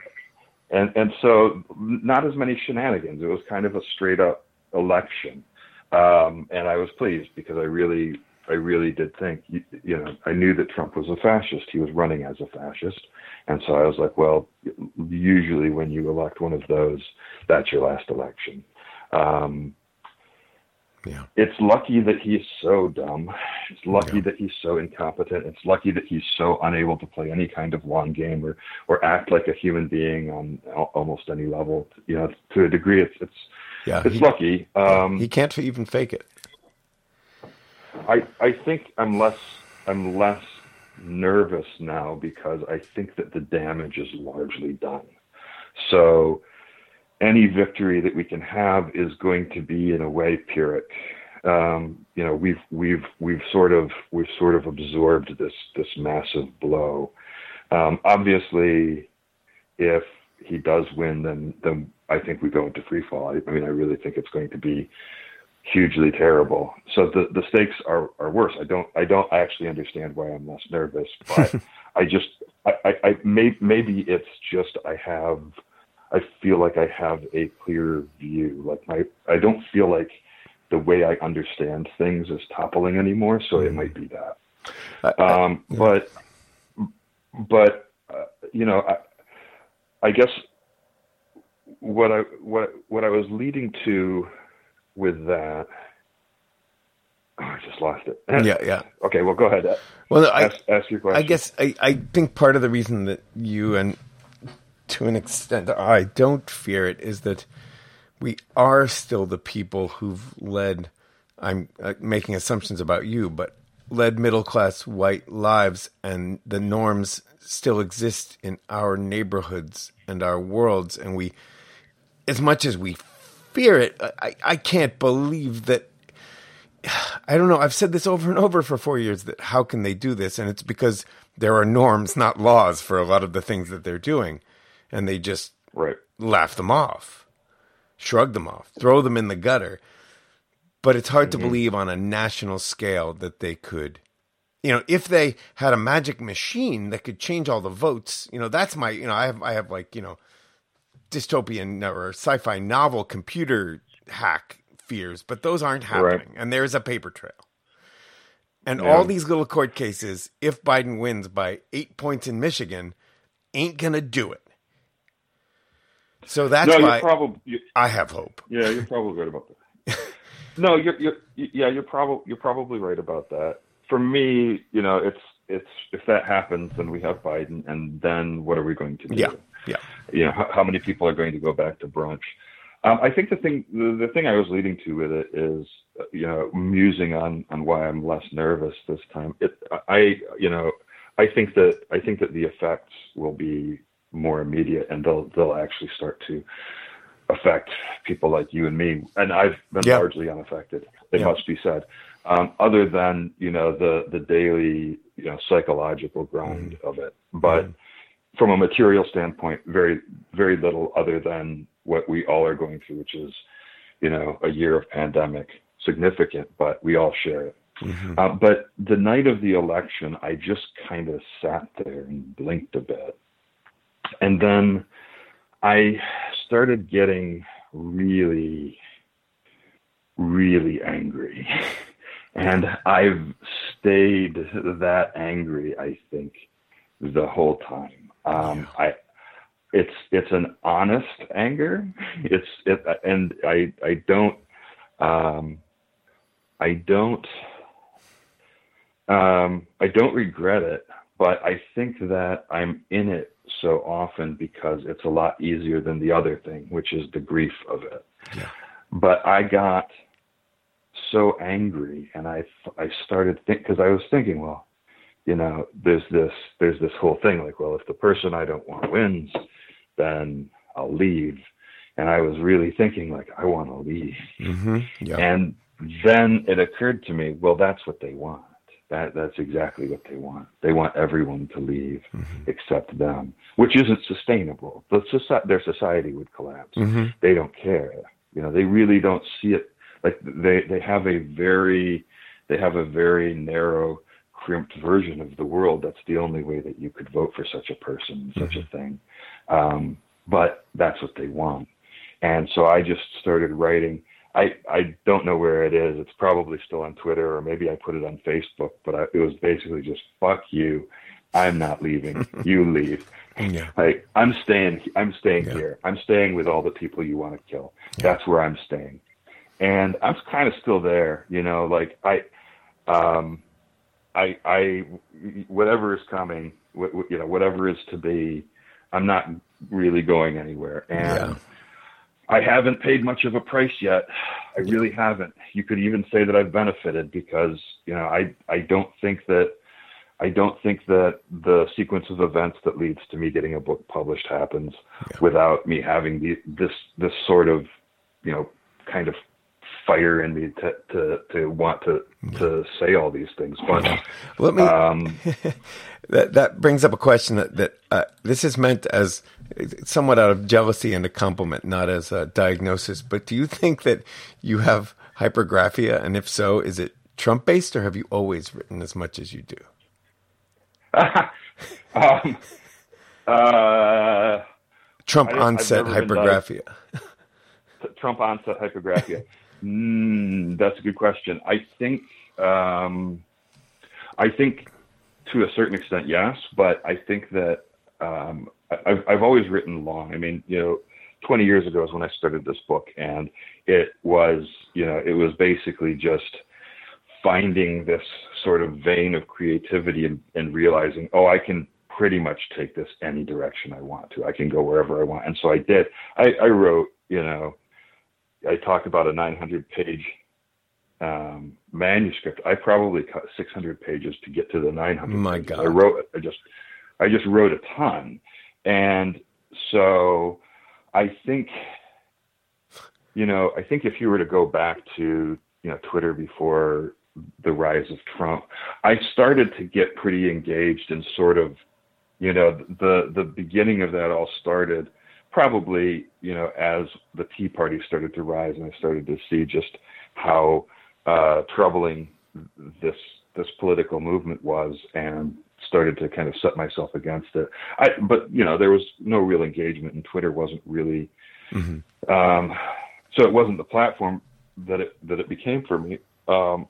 S2: and and so not as many shenanigans. It was kind of a straight up election. Um, and I was pleased because I really, I really did think, you, you know, I knew that Trump was a fascist. He was running as a fascist. And so I was like, well, usually when you elect one of those, that's your last election. Um,
S1: yeah.
S2: It's lucky that he's so dumb. It's lucky
S1: Yeah.
S2: that he's so incompetent. It's lucky that he's so unable to play any kind of long game or, or act like a human being on almost any level. You know, to a degree, it's it's
S1: Yeah,
S2: it's
S1: he,
S2: lucky. Um,
S1: he can't even fake it.
S2: I I think I'm less I'm less nervous now because I think that the damage is largely done. So any victory that we can have is going to be in a way pyrrhic. Um, you know, we've we've we've sort of we've sort of absorbed this this massive blow. Um, obviously, if he does win, then then I think we go into free fall. I, I mean, I really think it's going to be hugely terrible. So the the stakes are are worse. I don't I don't actually understand why I'm less nervous, but I just I I, I may, maybe it's just I have I feel like I have a clear view. Like my I don't feel like the way I understand things is toppling anymore. So it might be that.
S1: I- I-
S2: Um, but but uh, you know I I guess what I what what I was leading to with that. Oh, I just lost it.
S1: yeah, yeah.
S2: Okay, well, go ahead.
S1: Well, I,
S2: Ask, ask your question.
S1: I guess I, I think part of the reason that you and to an extent I don't fear it is that we are still the people who've led. I'm uh, making assumptions about you, but led middle class white lives, and the norms still exist in our neighborhoods and our worlds, and we, as much as we fear it, I, I can't believe that I don't know. I've said this over and over for four years that how can they do this? And it's because there are norms, not laws, for a lot of the things that they're doing. And they just
S2: right.
S1: laugh them off, shrug them off, throw them in the gutter. But it's hard to mm-hmm. believe on a national scale that they could, you know, if they had a magic machine that could change all the votes, you know, that's my, you know, I have, I have like, you know, dystopian or sci-fi novel computer hack fears, but those aren't happening.
S2: Right.
S1: And there's a paper trail. And
S2: Yeah.
S1: all these little court cases, if Biden wins by eight points in Michigan, ain't gonna do it. So that's
S2: no,
S1: why
S2: you're probably
S1: I have hope.
S2: yeah, you're probably right about that. no, you're you're yeah, you're probably you're probably right about that. For me, you know, it's it's if that happens, then we have Biden, and then what are we going to do?
S1: Yeah, yeah.
S2: you know, how, how many people are going to go back to brunch? Um, I think the thing, the, the thing I was leading to with it is, uh, you know, musing on on why I'm less nervous this time. It, I, you know, I think that I think that the effects will be more immediate, and they'll they'll actually start to affect people like you and me. And I've been
S1: Yeah.
S2: largely unaffected. It
S1: Yeah.
S2: must be said. Um, other than you know the the daily you know psychological grind of it, but from a material standpoint, very very little other than what we all are going through, which is you know, a year of pandemic, significant, but we all share it.
S1: Mm-hmm.
S2: Uh, but the night of the election, I just kind of sat there and blinked a bit. And then I started getting really, really angry. And I've stayed that angry, I think, the whole time. Um, I, it's it's an honest anger. It's it, and I I don't um, I don't um, I don't regret it, but I think that I'm in it so often because it's a lot easier than the other thing, which is the grief of it.
S1: Yeah.
S2: But I got so angry, and I I started think because I was thinking, well, you know, there's this there's this whole thing like, well, if the person I don't want wins, then I'll leave. And I was really thinking like, I want to leave.
S1: Mm-hmm. Yeah.
S2: And then it occurred to me, well, that's what they want. That that's exactly what they want. They want everyone to leave
S1: Mhm.
S2: except them, which isn't sustainable. The soci- their society would collapse.
S1: Mm-hmm.
S2: They don't care. You know, they really don't see it. Like they they have a very they have a very narrow, crimped version of the world. That's the only way that you could vote for such a person, such a thing. Um, but that's what they want. And so I just started writing. I, I don't know where it is. It's probably still on Twitter or maybe I put it on Facebook, but I, it was basically just fuck you. I'm not leaving. you leave.
S1: Yeah.
S2: Like I'm staying. I'm staying
S1: Yeah.
S2: here. I'm staying with all the people you want to kill.
S1: Yeah.
S2: That's where I'm staying. And I'm kind of still there. You know, like I, um, I, I, whatever is coming, you know, whatever is to be, I'm not really going anywhere. And
S1: Yeah.
S2: I haven't paid much of a price yet. I really haven't. You could even say that I've benefited because, you know, I, I don't think that, I don't think that the sequence of events that leads to me getting a book published happens
S1: Yeah.
S2: without me having the, this, this sort of, you know, kind of fire in me to, to, to want to, to say all these things. But,
S1: Let me.
S2: um,
S1: that that brings up a question that that uh, this is meant as somewhat out of jealousy and a compliment, not as a diagnosis. But do you think that you have hypergraphia, and if so, is it Trump based, or have you always written as much as you do?
S2: um, uh,
S1: Trump onset hypergraphia.
S2: Trump onset hypergraphia? mm, that's a good question. I think um, I think to a certain extent, yes, but I think that um, I've I've always written long. I mean, you know, 20 years ago is when I started this book, and it was you know it was basically just finding this sort of vein of creativity and, and realizing, oh, I can pretty much take this any direction I want to. I can go wherever I want. And so I did. I, I wrote, you know, I talked about a 900 page um, manuscript. I probably cut 600 pages to get to the 900.
S1: My
S2: pages.
S1: God.
S2: I wrote, I just, I just wrote a ton. And so I think, you know, I think if you were to go back to, you know, Twitter before the rise of Trump, I started to get pretty engaged in sort of, you know, the the beginning of that all started probably, you know, as the Tea Party started to rise, and I started to see just how uh, troubling this this political movement was, and started to kind of set myself against it. I, but you know, there was no real engagement, and Twitter wasn't really.
S1: hmm
S2: Um, so it wasn't the platform that it that it became for me. Um,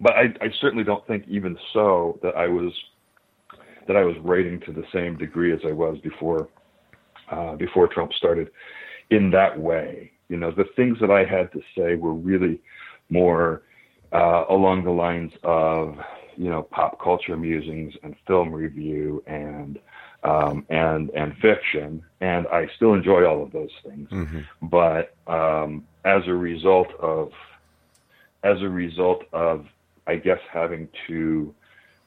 S2: but I, I certainly don't think even so that I was that I was writing to the same degree as I was before uh, before Trump started in that way. You know, the things that I had to say were really more uh, along the lines of you know pop culture musings and film review and um, and and fiction, and I still enjoy all of those things.
S1: Hmm
S2: but um, as a result of as a result of I guess having to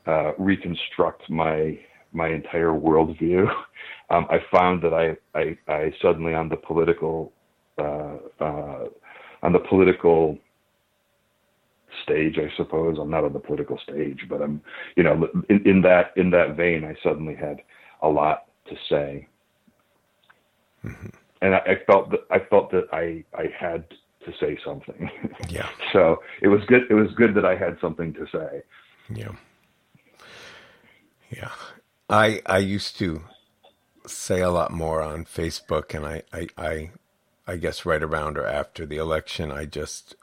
S2: uh, reconstruct my my entire worldview, um, I found that I, I I suddenly on the political uh, uh, on the political stage, I suppose I'm not on the political stage, but I'm you know in, in that in that vein, I suddenly had a lot to say and I, I felt that I felt that I I had to say something.
S1: Yeah.
S2: so it was good. It was good that I had something to say.
S1: Yeah. Yeah. I I used to say a lot more on Facebook and I, I, I I guess right around or after the election I just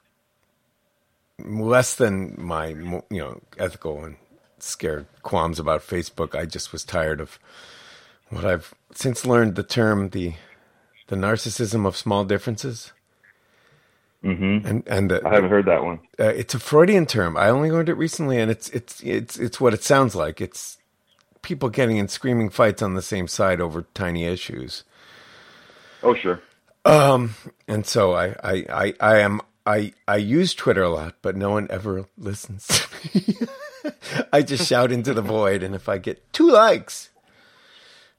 S1: less than my you know ethical and scared qualms about Facebook I just was tired of what I've since learned the term the the narcissism of small differences.
S2: Mm-hmm.
S1: And and the,
S2: I haven't heard that one.
S1: Uh, it's a Freudian term. I only learned it recently, and it's it's it's it's what it sounds like. It's people getting in screaming fights on the same side over tiny issues.
S2: Oh sure.
S1: Um, and so I I I, I am I I use Twitter a lot, but no one ever listens to me. I just shout into the void, and if I get two likes,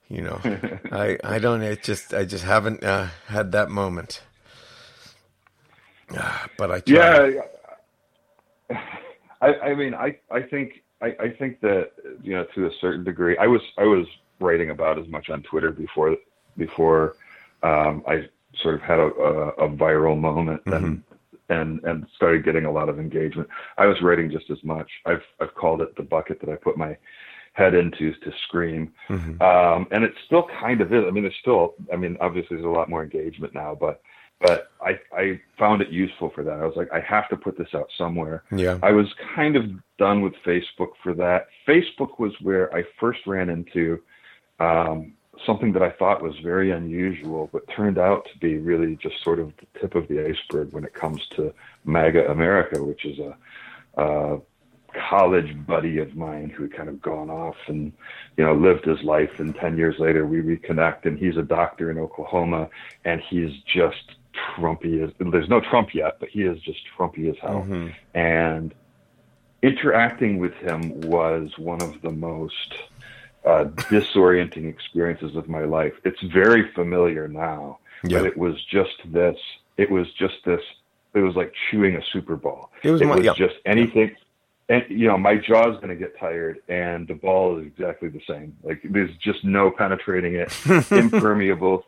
S1: you know, I I don't. It just I just haven't uh, had that moment. Uh, but I try.
S2: Yeah. I, I mean, I, I think, I, I think that, you know, to a certain degree, I was, I was writing about as much on Twitter before, before, um, I sort of had a, a, a viral moment
S1: Mm-hmm.
S2: and, and, and started getting a lot of engagement. I was writing just as much. I've, I've called it the bucket that I put my head into to scream.
S1: Mhm.
S2: Um, and it still kind of is. I mean, there's still, I mean, obviously there's a lot more engagement now, but, but I, I found it useful for that. I was like, I have to put this out somewhere.
S1: Yeah.
S2: I was kind of done with Facebook for that. Facebook was where I first ran into um, something that I thought was very unusual, but turned out to be really just sort of the tip of the iceberg when it comes to MAGA America, which is a, a college buddy of mine who had kind of gone off and you know lived his life and 10 years later we reconnect and he's a doctor in oklahoma and he's just trumpy as there's no trump yet but he is just trumpy as hell
S1: Mhm.
S2: and interacting with him was one of the most uh, disorienting experiences of my life it's very familiar now
S1: Yeah.
S2: but it was just this it was just this it was like chewing a super ball
S1: It was
S2: it
S1: my-
S2: was
S1: yeah.
S2: just anything and you know my jaw's going to get tired and the ball is exactly the same like there's just no penetrating it impermeable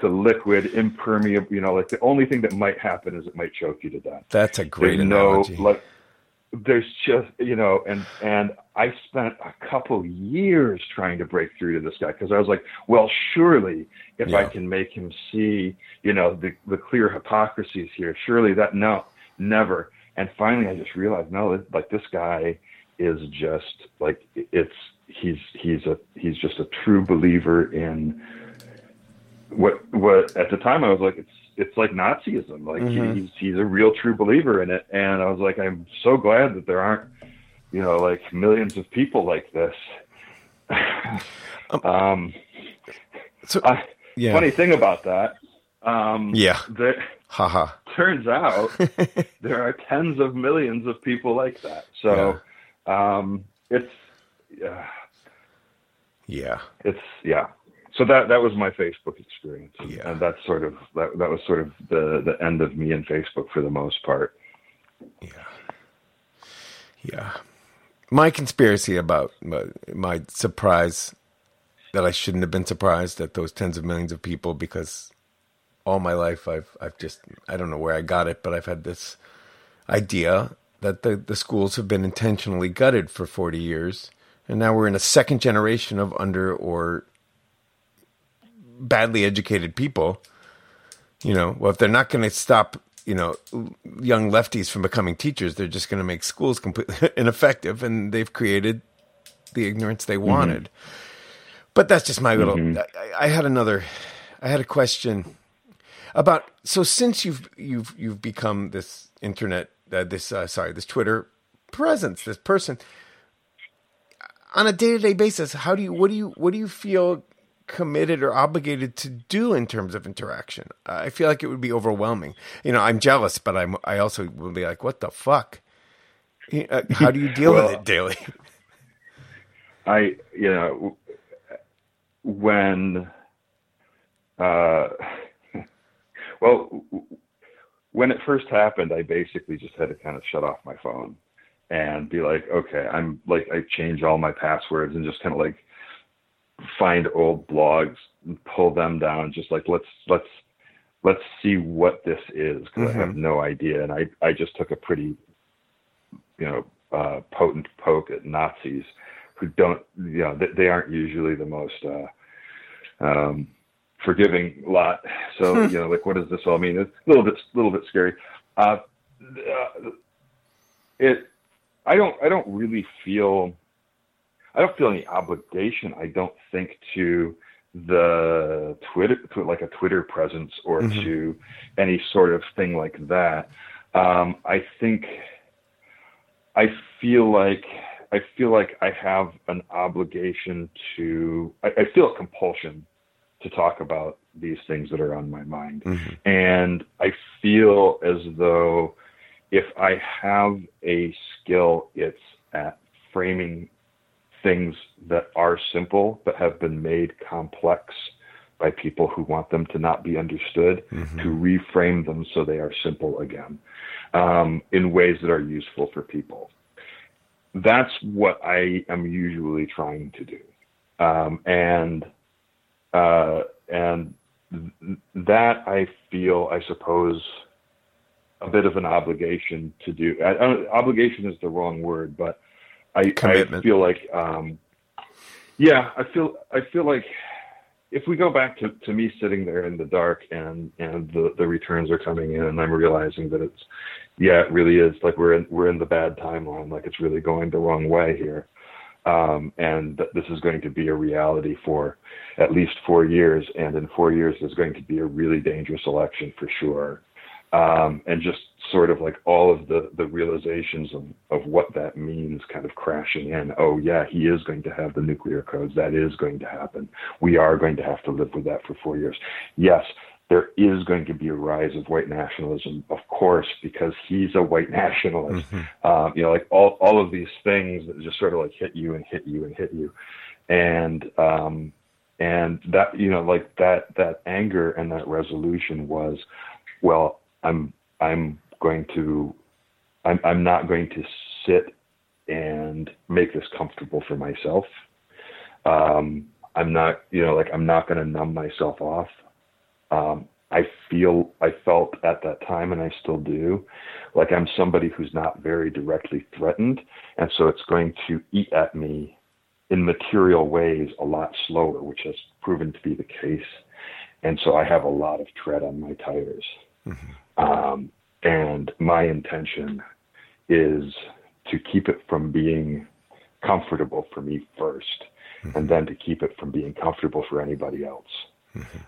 S2: to liquid impermeable you know like the only thing that might happen is it might choke you to death.
S1: That's a great
S2: there's no
S1: analogy.
S2: like there's just you know and and i spent a couple years trying to break through to this guy because i was like well surely if i can make him see you know the the clear hypocrisies here surely that no never. And finally i just realized no like this guy is just like it's he's he's a he's just a true believer in what what at the time I was like it's it's like Nazism like
S1: Mhm.
S2: he's he's a real true believer in it and I was like I'm so glad that there aren't you know like millions of people like this um
S1: So-
S2: I,
S1: yeah.
S2: funny thing about that um
S1: Yeah.
S2: that
S1: Haha.
S2: turns out there are tens of millions of people like that so um it's yeah
S1: yeah.
S2: it's yeah so that that was my facebook experience
S1: Yeah.
S2: and that's sort of that, that was sort of the the end of me and facebook for the most part
S1: Yeah. Yeah. My conspiracy about my, my surprise that I shouldn't have been surprised at those tens of millions of people because all my life I've I've just I don't know where I got it, but I've had this idea that the, the schools have been intentionally gutted for 40 years and now we're in a second generation of under or badly educated people you know well if they're not going to stop you know young lefties from becoming teachers they're just going to make schools completely ineffective and they've created the ignorance they wanted. But that's just my little I, I had another i had a question about so since you've you've you've become this internet uh, this uh, sorry this twitter presence this person on a day-to-day basis how do you what do you what do you feel committed or obligated to do in terms of interaction. I feel like it would be overwhelming. You know i'm jealous but i'm i also will be like what the fuck? Uh, how do you deal with it daily?
S2: I you know when uh well when it first happened i basically just had to kind of shut off my phone and be like okay i'm like i change all my passwords and just kind of like find old blogs and pull them down just like let's let's let's see what this is because
S1: Mm-hmm.
S2: I have no idea, and I I just took a pretty you know uh, potent poke at Nazis who don't you know they, they aren't usually the most uh, um, forgiving lot. So you know like what does this all mean? It's a little bit little bit scary. Uh, uh, it I don't I don't really feel I don't feel any obligation. I don't think to the Twitter to like a Twitter presence or
S1: Mhm.
S2: to any sort of thing like that. Um, I think I feel like I feel like I have an obligation to I, I feel a compulsion to talk about these things that are on my mind.
S1: Mhm.
S2: And I feel as though if I have a skill, it's at framing things that are simple but have been made complex by people who want them to not be understood,
S1: Mhm.
S2: to reframe them so they are simple again um, in ways that are useful for people. That's what I am usually trying to do. Um, and uh, and th- that I feel, I suppose, a bit of an obligation to do. I, I, obligation is the wrong word, but I, I feel like, um, yeah, I feel I feel like if we go back to, to me sitting there in the dark and and the, the returns are coming in and I'm realizing that it's yeah it really is like we're in we're in the bad timeline like it's really going the wrong way here. Um, and that this is going to be a reality for at least four years. And in four years there's going to be a really dangerous election for sure um, and just sort of like all of the the realizations of, of what that means kind of crashing in. Oh yeah he is going to have the nuclear codes. That is going to happen. We are going to have to live with that for four years. Yes there is going to be a rise of white nationalism of course because he's a white nationalist.
S1: Mhm.
S2: um, you know like all all of these things that just sort of like hit you and hit you and hit you. And um and that you know like that that anger and that resolution was well i'm i'm going to i'm i'm not going to sit and make this comfortable for myself. Um i'm not you know like i'm not going to numb myself off. Um i feel i felt at that time and i still do like i'm somebody who's not very directly threatened and so it's going to eat at me in material ways a lot slower which has proven to be the case. And so i have a lot of tread on my tires um, and my intention is to keep it from being comfortable for me 1st and then to keep it from being comfortable for anybody else.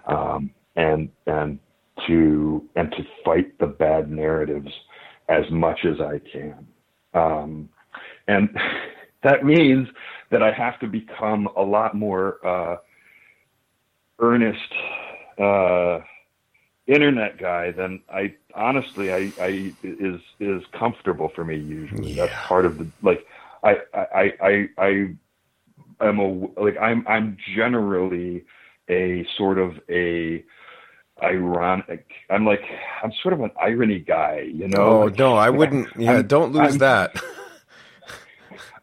S2: Um, and and to and to fight the bad narratives as much as I can. Um, and that means that I have to become a lot more uh, earnest uh, internet guy then I honestly I, I is is comfortable for me usually. That's part of the like I I I I am a like I'm I'm generally a sort of a ironic I'm like I'm sort of an irony guy, you know.
S1: Oh
S2: Like,
S1: no, I wouldn't. Yeah,
S2: I'm-
S1: don't lose
S2: I'm-
S1: that.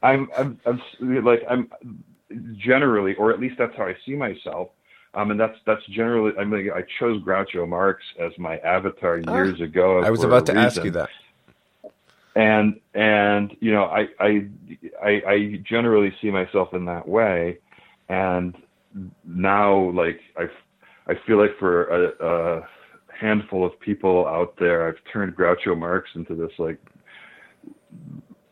S2: I'm, I'm, I'm like, I'm generally, or at least that's how I see myself. Um, and that's, that's generally, I mean, I chose Groucho Marx as my avatar
S1: Ah,
S2: years ago.
S1: I was about to ask you that.
S2: And, and, you know, I, I, I, I generally see myself in that way. And now, like, I, I feel like for a, a handful of people out there, I've turned Groucho Marx into this, like,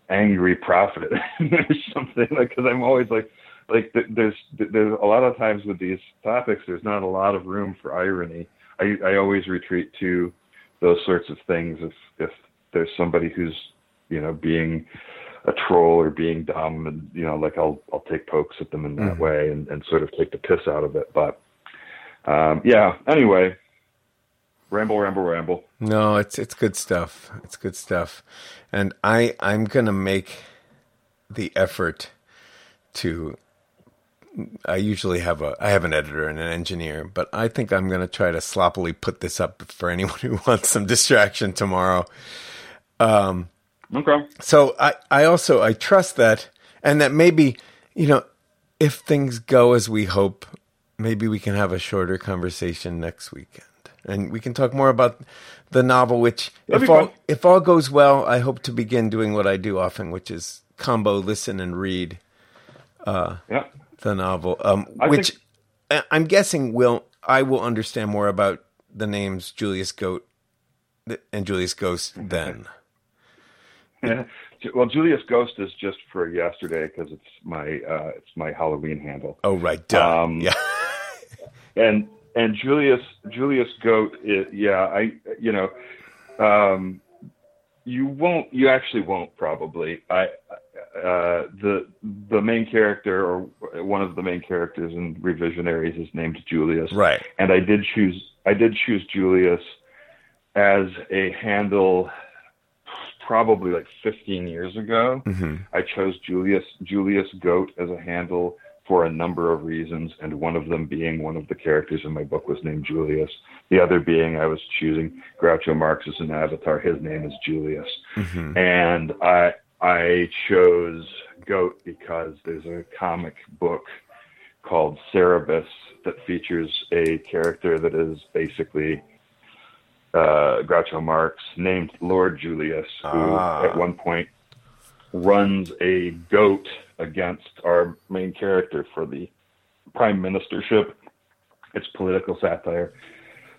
S2: angry prophet or something like because i'm always like like there's there's a lot of times with these topics there's not a lot of room for irony i i always retreat to those sorts of things if if there's somebody who's you know being a troll or being dumb and you know like i'll i'll take pokes at them in that
S1: Mhm.
S2: way and and sort of take the piss out of it but um yeah anyway ramble ramble ramble
S1: No, it's it's good stuff. It's good stuff, and I I'm gonna make the effort to. I usually have a I have an editor and an engineer, but I think I'm gonna try to sloppily put this up for anyone who wants some distraction tomorrow. Um,
S2: okay
S1: so I, I also I trust that and that maybe, you know, if things go as we hope, maybe we can have a shorter conversation next weekend. and we can talk more about the novel. Which,
S2: That'd
S1: if all
S2: fun.
S1: if all goes well, I hope to begin doing what I do often, which is combo listen and read
S2: Yeah.
S1: The novel. Um, which
S2: think-
S1: I- I'm guessing will I will understand more about the names Julius Goat and Julius Ghost then.
S2: Yeah. Well, Julius Ghost is just for yesterday because it's my uh, it's my Halloween handle.
S1: Oh right, duh.
S2: Um,
S1: yeah,
S2: and and Julius Julius Goat, i yeah, I you know, um, you won't, you actually won't probably. I uh, the the main character or one of the main characters in Revisionaries is named Julius,
S1: right.
S2: and I did choose I did choose Julius as a handle probably like 15 years ago.
S1: hmm
S2: I chose Julius Julius Goat as a handle for a number of reasons, and one of them being one of the characters in my book was named Julius. The other being I was choosing Groucho Marx as an avatar. His name is Julius,
S1: hmm
S2: and I I chose Goat because there's a comic book called Cerebus that features a character that is basically uh, Groucho Marx named Lord Julius, who
S1: Ah.
S2: at one point runs a goat against our main character for the prime ministership. It's political satire.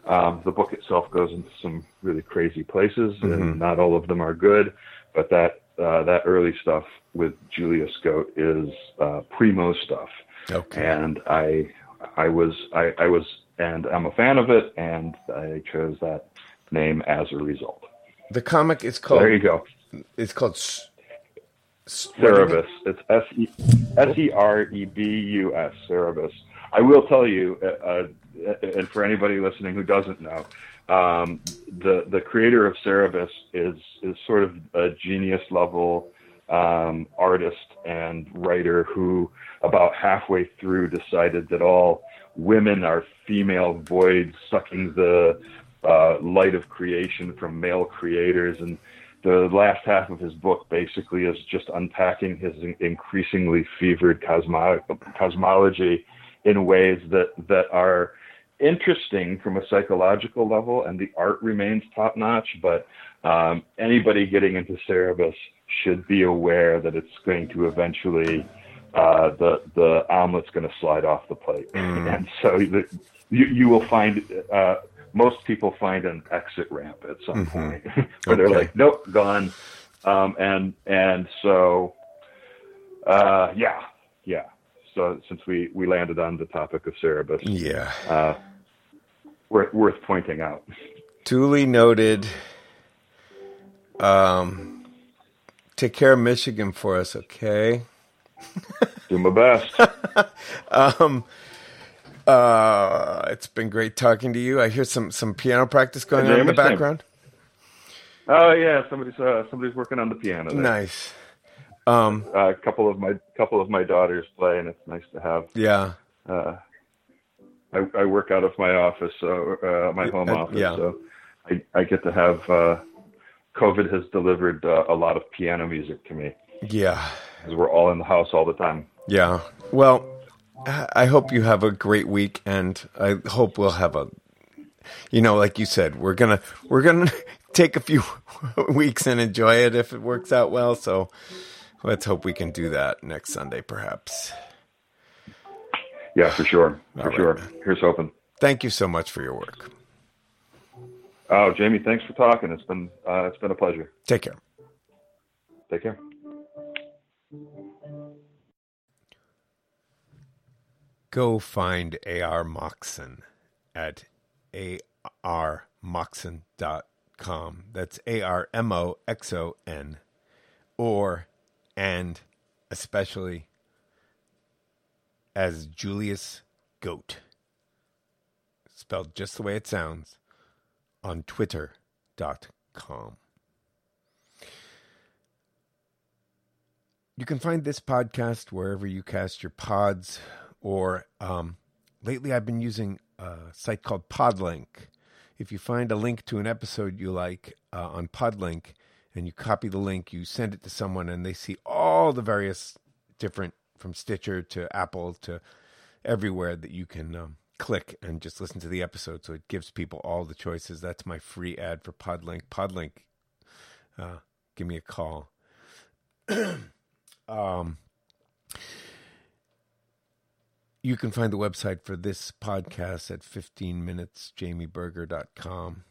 S2: Um, the book itself goes into some really crazy places,
S1: Mhm.
S2: and not all of them are good. But that uh, that early stuff with Julius Goat is uh, primo stuff
S1: Okay.
S2: and I I was I, I was and I'm a fan of it and I chose that name as a result.
S1: The comic is called.
S2: there you go.
S1: It's called. S- S- what is it?
S2: Cerebus. It's S E S E R E B U S. Cerebus. I will tell you, uh, uh, and for anybody listening who doesn't know, um, the the creator of Cerebus is is sort of a genius level um, artist and writer who, about halfway through, decided that all women are female voids sucking the uh, light of creation from male creators. And the last half of his book basically is just unpacking his in- increasingly fevered cosmo- cosmology in ways that that are interesting from a psychological level, and the art remains top notch. But um, anybody getting into Cerebus should be aware that it's going to eventually uh, the the omelet's going to slide off the plate,
S1: Mm.
S2: and so the, you you will find. Uh, most people find an exit ramp at some
S1: Mhm.
S2: point where they're
S1: Okay.
S2: like, nope, gone. Um, and and so, uh, yeah, yeah. So since we we landed on the topic of Cerebus,
S1: Yeah.
S2: uh, worth worth pointing out.
S1: Duly noted. Um, take care of Michigan for us, okay?
S2: Do my best.
S1: Um, uh, it's been great talking to you. I hear some some piano practice going on in the background.
S2: oh yeah, somebody's uh, somebody's working on the piano. There.
S1: Nice. Um,
S2: Uh, a couple of my couple of my daughters play, and it's nice to have.
S1: yeah.
S2: Uh, I, I work out of my office, so uh, my home
S1: Uh,
S2: office,
S1: yeah.
S2: so I, I get to have. Uh, COVID has delivered uh, a lot of piano music to me
S1: Yeah.
S2: because we're all in the house all the time.
S1: Yeah. Well, I I hope you have a great week, and I hope we'll have a, you know, like you said, we're gonna we're gonna take a few weeks and enjoy it if it works out well. So let's hope we can do that next Sunday, perhaps.
S2: Yeah, for sure, for
S1: right,
S2: sure.
S1: man.
S2: Here's hoping.
S1: Thank you so much for your work.
S2: Oh, Jamie, thanks for talking. It's been uh, it's been a pleasure.
S1: Take care.
S2: Take care.
S1: Go find AR Moxon at armoxon.com. That's A R M O X O N. Or, and especially as Julius Goat, spelled just the way it sounds, on twitter.com. You can find this podcast wherever you cast your pods, or um, lately I've been using a site called Podlink. If you find a link to an episode you like uh, on Podlink and you copy the link, you send it to someone, and they see all the various different, from Stitcher to Apple to everywhere that you can um, click and just listen to the episode. So it gives people all the choices. That's my free ad for Podlink. Podlink, uh, give me a call. um, you can find the website for this podcast at 15minutesjamieberger.com.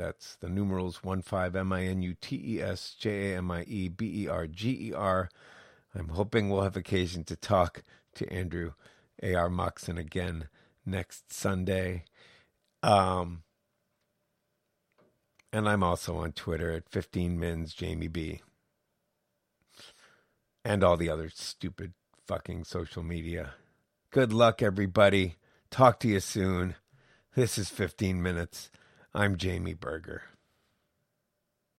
S1: That's the numerals 15 M I N U T E S J A M I E B E R G E R. I'm hoping we'll have occasion to talk to Andrew A.R. Moxon again next Sunday. Um, and I'm also on Twitter at 15 mins Jamie B. And all the other stupid fucking social media. Good luck, everybody. Talk to you soon. This is 15 minutes. I'm Jamie Berger.